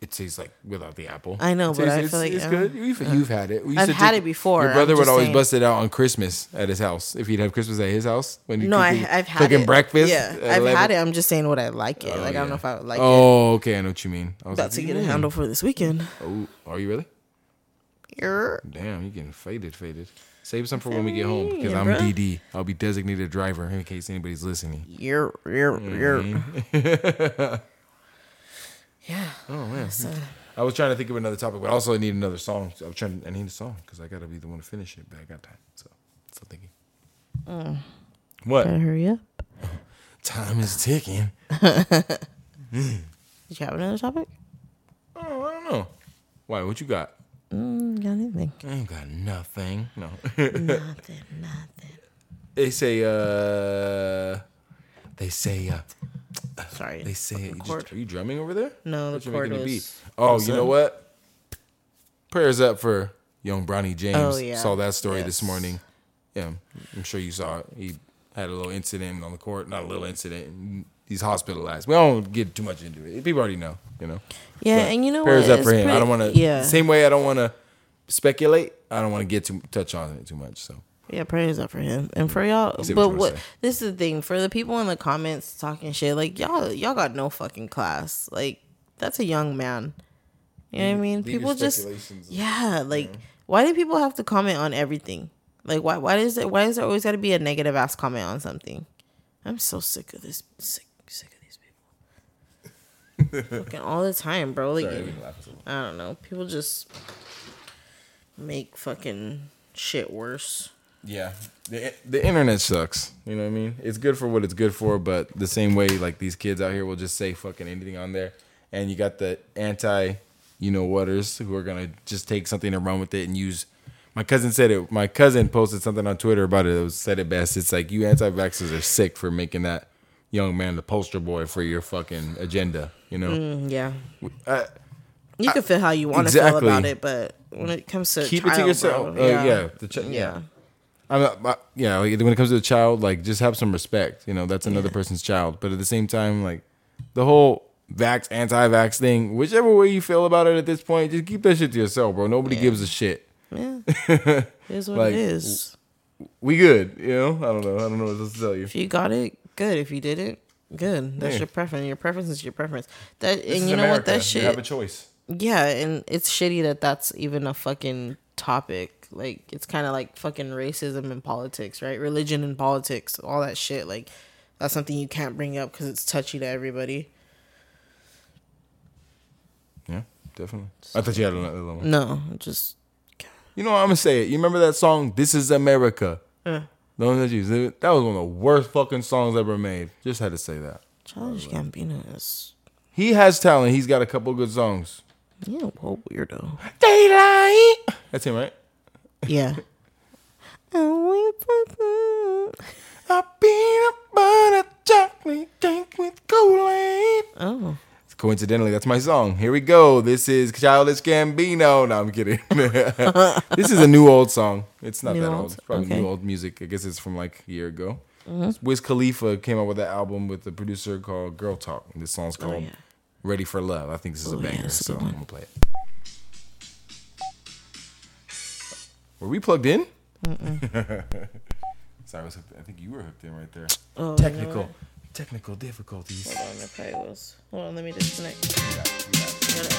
Speaker 2: It tastes like without the apple.
Speaker 1: I know,
Speaker 2: It
Speaker 1: but
Speaker 2: tastes-
Speaker 1: I
Speaker 2: it's,
Speaker 1: feel like,
Speaker 2: it's good. You've, you've had it. We
Speaker 1: I've had
Speaker 2: drink-
Speaker 1: it before,
Speaker 2: Your brother would always
Speaker 1: saying.
Speaker 2: bust it out on Christmas at his house if he'd have Christmas at his house when he
Speaker 1: No, I, I've had
Speaker 2: cooking
Speaker 1: it.
Speaker 2: breakfast.
Speaker 1: Yeah, I've
Speaker 2: 11.
Speaker 1: had it. I'm just saying what I like it.
Speaker 2: Oh,
Speaker 1: like I don't know if I would like it.
Speaker 2: oh, okay, I know what you mean. I was
Speaker 1: About
Speaker 2: like,
Speaker 1: to get
Speaker 2: do
Speaker 1: a handle for this weekend.
Speaker 2: Oh, are you really?
Speaker 1: Yer.
Speaker 2: Damn, you're getting faded, faded. Save some for when we get home because
Speaker 1: Yeah,
Speaker 2: I'm
Speaker 1: bruh.
Speaker 2: DD. I'll be designated driver in case anybody's listening.
Speaker 1: Yer, yer, yer. Yeah.
Speaker 2: Oh man,
Speaker 1: So,
Speaker 2: I was trying to think of another topic, but also I need another song. I'm trying. I need a song because I gotta be the one to finish it, but I got time. So, still thinking.
Speaker 1: Mm.
Speaker 2: What?
Speaker 1: better hurry up.
Speaker 2: Time is ticking.
Speaker 1: Did you have another topic?
Speaker 2: Oh, I don't know. Why? What you got?
Speaker 1: Mm, got anything?
Speaker 2: I ain't got nothing. No.
Speaker 1: nothing, nothing.
Speaker 2: they say. uh They say. uh
Speaker 1: Sorry.
Speaker 2: They say it. You just, are you drumming over there?
Speaker 1: No, the
Speaker 2: Thought you were making a
Speaker 1: was-
Speaker 2: Oh,
Speaker 1: was
Speaker 2: you know what? Prayers up for young Bronny oh, James.
Speaker 1: Oh, yeah.
Speaker 2: Saw that story this morning. Yeah, I'm sure you saw it. He had a little incident on the court. Not a little incident. He's hospitalized. We don't get too much into it. People already know. You know.
Speaker 1: Yeah,
Speaker 2: But
Speaker 1: and you know
Speaker 2: prayers
Speaker 1: what?
Speaker 2: up for him. I don't want to.
Speaker 1: Yeah.
Speaker 2: Same way I don't want to speculate. I don't want to get too touch on it too much. So
Speaker 1: Yeah, prayers up for him and mm. for y'all.
Speaker 2: See what
Speaker 1: But what this is the thing for the people in the comments talking shit. Like y'all, y'all got no fucking class. Like that's a young man. You know what I mean? People just yeah. Like why do people have to comment on everything? Like why? Why is it? Why is there always got to be a negative ass comment on something? I'm so sick of this. Sick, sick of these people. Fucking all the time, bro. Like
Speaker 2: Sorry, I didn't laugh at someone.
Speaker 1: I don't know. People just make fucking shit worse.
Speaker 2: Yeah, the the internet sucks. You know what I mean? It's good for what it's good for, but the same way like these kids out here will just say fucking anything on there, and you got the anti, you know whaters who are gonna just take something and run with it and use. My cousin said it. My cousin posted something on Twitter about it. It was said it best. It's like you anti-vaxxers are sick for making that young man the poster boy for your fucking agenda. You know,
Speaker 1: Mm, yeah.
Speaker 2: Uh,
Speaker 1: You can feel how you want to feel about it, but when it comes to
Speaker 2: keep
Speaker 1: child,
Speaker 2: it to yourself.
Speaker 1: bro,
Speaker 2: Uh,
Speaker 1: yeah,
Speaker 2: yeah, the ch- yeah.
Speaker 1: yeah,
Speaker 2: I'm not, my- yeah, like, when it comes to the child, like just have some respect. You know, that's another person's child. But at the same time, like the whole vax, anti-vax thing, whichever way you feel about it at this point, just keep that shit to yourself, bro. Nobody gives a shit.
Speaker 1: yeah. it is what
Speaker 2: Like,
Speaker 1: it is.
Speaker 2: We good, you know. I don't know. I don't know what else to tell you.
Speaker 1: If you got it, good. If you didn't, good. That's
Speaker 2: Yeah.
Speaker 1: your preference. Your preference is your preference. That
Speaker 2: This
Speaker 1: and you know what?
Speaker 2: America.
Speaker 1: That
Speaker 2: You have a choice.
Speaker 1: Yeah, and it's shitty that that's even a fucking topic. Like it's kind of like fucking racism and politics, right? Religion and politics, all that shit. Like that's something you can't bring up because it's touchy to everybody.
Speaker 2: Yeah, definitely. I thought you had another one.
Speaker 1: No, just
Speaker 2: You know what? I'm gonna say it. You remember that song, "This Is America"?
Speaker 1: uh,
Speaker 2: one that was one of the worst fucking songs ever made. Just had to say that.
Speaker 1: Childish Gambino is
Speaker 2: He has talent. He's got a couple good songs.
Speaker 1: you know, whole weirdo.
Speaker 2: Daylight. That's him, right?
Speaker 1: Yeah. And we fucking-
Speaker 2: A peanut butter chocolate cake with Kool-Aid.
Speaker 1: oh,
Speaker 2: Coincidentally, that's my song. Here we go. This is Childish Gambino. No, I'm kidding. this is a new old song. It's not
Speaker 1: New
Speaker 2: that
Speaker 1: old?
Speaker 2: old. It's probably
Speaker 1: Okay.
Speaker 2: new old music. I guess it's from like a year ago. Mm-hmm. Wiz Khalifa came out with an album with a producer called Girl Talk. And this song's oh, called
Speaker 1: Oh, yeah.
Speaker 2: Ready for Love. I think this is a
Speaker 1: Oh, yeah,
Speaker 2: banger,
Speaker 1: it's a
Speaker 2: so
Speaker 1: good
Speaker 2: I'm gonna play it. Were we plugged in? Sorry, I, was hooked, I think you were hooked in right there.
Speaker 1: oh,
Speaker 2: Technical, technical difficulties.
Speaker 1: Hold on, that probably was. Hold on, let me disconnect.
Speaker 2: You got it, you got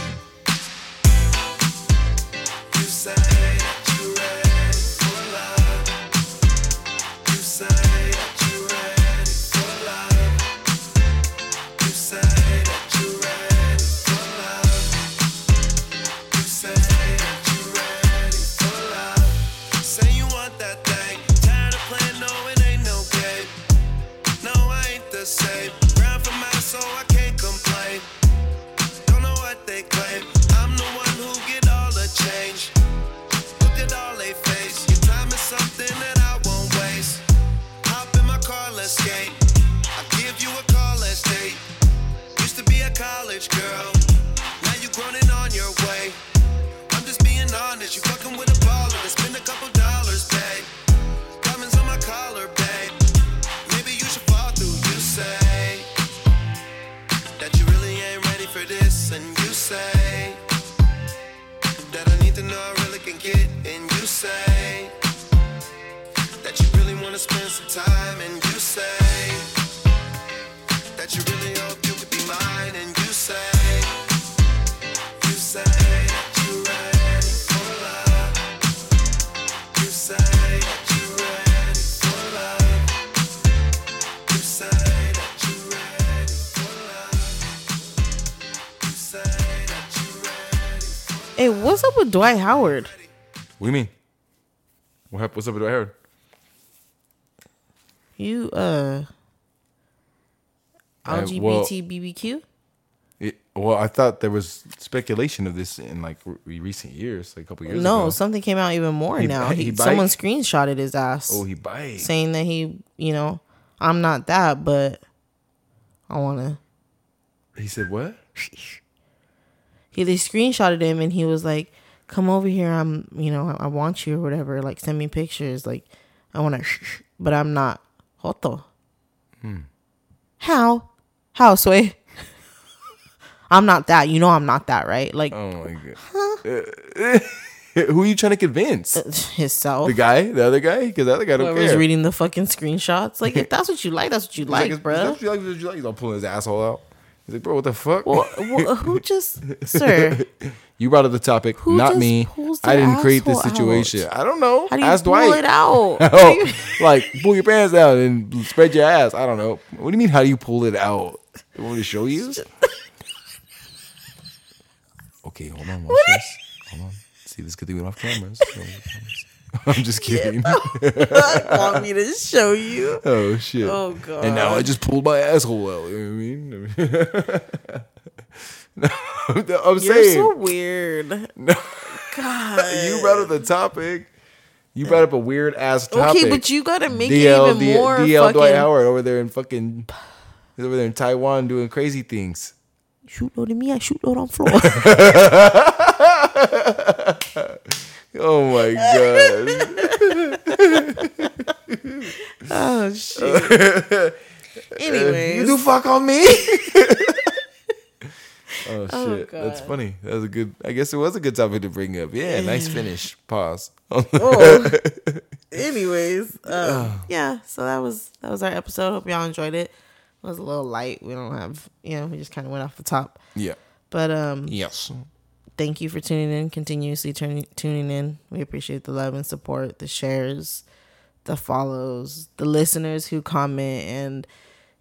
Speaker 2: it.
Speaker 3: College girl. Now you grown and on your way. I'm just being honest. You fucking with a baller. Let's spend a couple dollars, babe. Diamonds on my collar, babe. Maybe you should fall through. You say that you really ain't ready for this, and you say that I need to know I really can get, and you say that you really wanna spend some time, and
Speaker 1: Hey, what's up with Dwight Howard?
Speaker 2: What do you mean? What hap- What's up with I heard?
Speaker 1: You uh
Speaker 2: Uh, well-
Speaker 1: LGBT BBQ?
Speaker 2: It, well, I thought there was speculation of this in like re- recent years, like a couple years
Speaker 1: No,
Speaker 2: ago.
Speaker 1: something came out even more
Speaker 2: He-
Speaker 1: now.
Speaker 2: he
Speaker 1: He, someone screenshotted his ass
Speaker 2: oh, he bites.
Speaker 1: saying that he, you know, I'm not that, but I want to
Speaker 2: He said what?
Speaker 1: He they screenshotted him and he was like, "Come over here. I'm, you know, I, I want you or whatever. Like, send me pictures. Like, I want to, but I'm not. Hoto. Hmm. How? How, Sway? I'm not that. You know, I'm not that, right? Like,
Speaker 2: Oh my god. Who are you trying to convince?
Speaker 1: Uh, himself.
Speaker 2: The guy, the other guy, because the other guy don't
Speaker 1: Whoever's
Speaker 2: care.
Speaker 1: reading the fucking screenshots. Like, if that's what you like, that's what you
Speaker 2: like,
Speaker 1: like, bro.
Speaker 2: that what you like? Is that what you like? He's all pulling his asshole out. He's like, bro, what the fuck?
Speaker 1: Well, well, uh, who just, sir?
Speaker 2: you brought up the topic,
Speaker 1: Who
Speaker 2: not
Speaker 1: just
Speaker 2: me.
Speaker 1: pulls
Speaker 2: I didn't create this
Speaker 1: asshole
Speaker 2: situation. I don't know.
Speaker 1: How do you
Speaker 2: Ask
Speaker 1: pull
Speaker 2: Dwight.
Speaker 1: it out?
Speaker 2: Oh, like pull your pants out and spread your ass. I don't know. What do you mean? How do you pull it out? You want me to show you? okay, hold on. Watch this. Hold on. See, this good thing we don't cameras. I'm just kidding.
Speaker 1: want me to show you?
Speaker 2: Oh shit.
Speaker 1: Oh, God.
Speaker 2: And now I just pulled my asshole out. You know what I mean? no, I'm
Speaker 1: You're
Speaker 2: saying
Speaker 1: so weird.
Speaker 2: No.
Speaker 1: God.
Speaker 2: you brought up the topic. You brought up a weird ass topic.
Speaker 1: Okay, but you gotta make
Speaker 2: DL,
Speaker 1: it even
Speaker 2: D-
Speaker 1: more
Speaker 2: DL
Speaker 1: fucking.
Speaker 2: Dwight Howard over there in fucking he's over there in Taiwan doing crazy things.
Speaker 1: Shoot load me, I shoot load on floor.
Speaker 2: Oh my god.
Speaker 1: oh shit. Anyways,
Speaker 2: you do fuck on me? oh shit. That's funny. That was a good I guess it was a good topic to bring up. Yeah, nice finish. Pause.
Speaker 1: oh. Anyways, um, yeah. So that was that was our episode. Hope y'all enjoyed it. It was a little light. We don't have, you know, we just kind of went off the top.
Speaker 2: yeah.
Speaker 1: But um,
Speaker 2: Yes.
Speaker 1: Thank you for tuning in, continuously turning tuning in. We appreciate the love and support, the shares, the follows, the listeners who comment and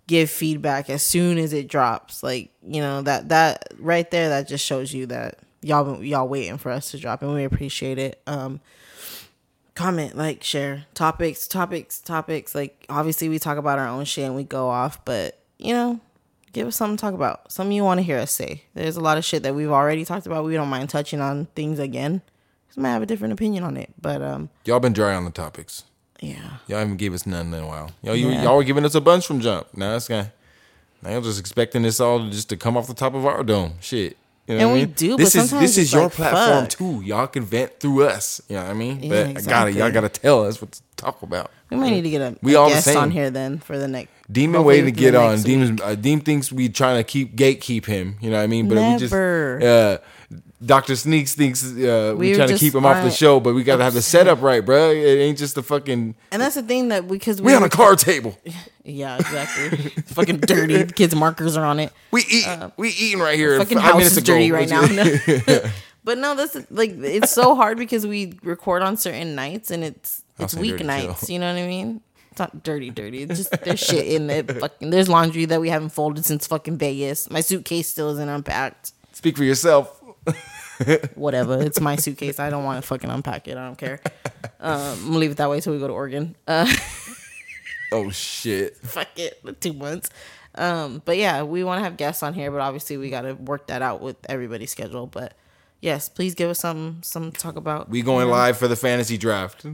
Speaker 1: give feedback as soon as it drops. Like, you know, that that right there that just shows you that y'all y'all waiting for us to drop and we appreciate it. Um comment, like, share topics, topics, topics. Like obviously we talk about our own shit and we go off, but you know, give us something to talk about. Something you want to hear us say. There's a lot of shit that we've already talked about. We don't mind touching on things again. Just might have a different opinion on it, but um,
Speaker 2: Y'all been dry on the topics.
Speaker 1: yeah.
Speaker 2: Y'all haven't gave us none in a while. Y'all, you,
Speaker 1: Yeah.
Speaker 2: y'all were giving us a bunch from jump. Now it's kind. Now you're just expecting this all just to come off the top of our dome. Shit. You know
Speaker 1: And
Speaker 2: I
Speaker 1: we
Speaker 2: mean?
Speaker 1: do,
Speaker 2: This
Speaker 1: but
Speaker 2: is
Speaker 1: sometimes
Speaker 2: this is your
Speaker 1: like,
Speaker 2: platform
Speaker 1: fuck.
Speaker 2: too. Y'all can vent through us. You know what I mean?
Speaker 1: Yeah,
Speaker 2: but I got it.
Speaker 1: exactly.
Speaker 2: Y'all got to tell us what to talk about.
Speaker 1: We might need to get a,
Speaker 2: We
Speaker 1: a
Speaker 2: all
Speaker 1: guest on here then for the next.
Speaker 2: Demon waiting to get on. Demon, uh, Demon thinks we trying to keep gatekeep him. You know what I mean? But we just uh, Doctor Sneaks thinks uh, we
Speaker 1: We're
Speaker 2: trying to keep him off the show, but we got to have the setup right, bro. It ain't just the fucking.
Speaker 1: And that's the thing that because
Speaker 2: We on a card table.
Speaker 1: Yeah, exactly. Fucking dirty. The kids' markers are on it.
Speaker 2: We eat. we eating right here.
Speaker 1: Uh, Fucking house is dirty right now. But no, that's like it's so hard because we record on certain nights and it's it's weeknights.
Speaker 2: too.
Speaker 1: You know what I mean? It's not dirty, dirty. It's just there's shit in it. Fucking there's laundry that we haven't folded since fucking Vegas. My suitcase still isn't unpacked.
Speaker 2: Speak for yourself.
Speaker 1: Whatever. It's my suitcase. I don't want to fucking unpack it. I don't care. Um, I'm gonna leave it that way till we go to Oregon. Uh,
Speaker 2: Oh shit.
Speaker 1: fuck it, two months. Um, but yeah, we want to have guests on here, but obviously we got to work that out with everybody's schedule. But yes, please give us some some talk about.
Speaker 2: We going live for the fantasy draft.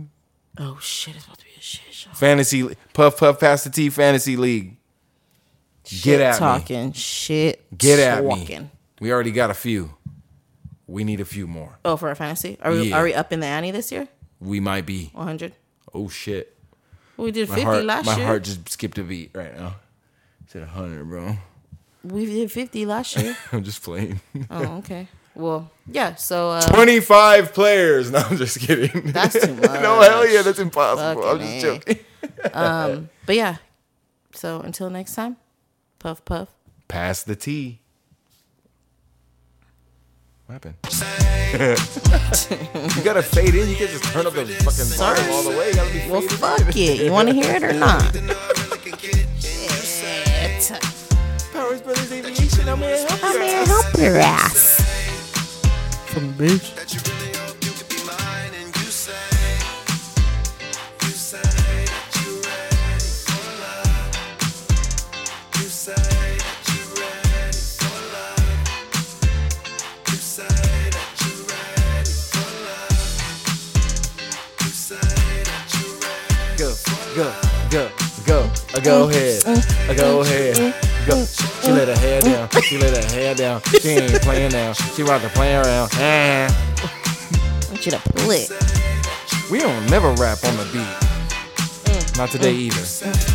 Speaker 1: Oh shit, it's about to be a shit show.
Speaker 2: Fantasy puff puff past the T fantasy league.
Speaker 1: Shit
Speaker 2: at me.
Speaker 1: talking, shit.
Speaker 2: Get at me.
Speaker 1: talking.
Speaker 2: We already got a few. We need a few more.
Speaker 1: Oh, for our fantasy, are we
Speaker 2: Yeah.
Speaker 1: are we up in the ante this year?
Speaker 2: We might be.
Speaker 1: One hundred.
Speaker 2: Oh shit.
Speaker 1: We did
Speaker 2: My
Speaker 1: fifty
Speaker 2: heart,
Speaker 1: last
Speaker 2: my
Speaker 1: year.
Speaker 2: heart just skipped a beat right now. Said hundred, bro.
Speaker 1: We did fifty last year.
Speaker 2: I'm just playing.
Speaker 1: oh, okay. Well, yeah. So uh,
Speaker 2: 25 players. No, I'm just kidding.
Speaker 1: that's too much.
Speaker 2: no, hell yeah, that's impossible. I'm
Speaker 1: Fucking
Speaker 2: just
Speaker 1: A.
Speaker 2: joking.
Speaker 1: Um, but yeah. So until next time, puff puff.
Speaker 2: Pass the T. What happened? you gotta fade in. You can't just turn up the fucking volume all the way. You gotta be
Speaker 1: Well,
Speaker 2: faded
Speaker 1: fuck it. You want to hear it or not? Shit.
Speaker 2: Powers Brothers Aviation. I'm here. Help
Speaker 1: I'm here to help your ass. Some bitch.
Speaker 3: Ready
Speaker 2: Go, ahead. I Go ahead. Go. She let her hair down. She let her hair down. She ain't playing now. She about to play around. Eh.
Speaker 1: I want you to pull it.
Speaker 2: We don't never rap on the beat. Not today either.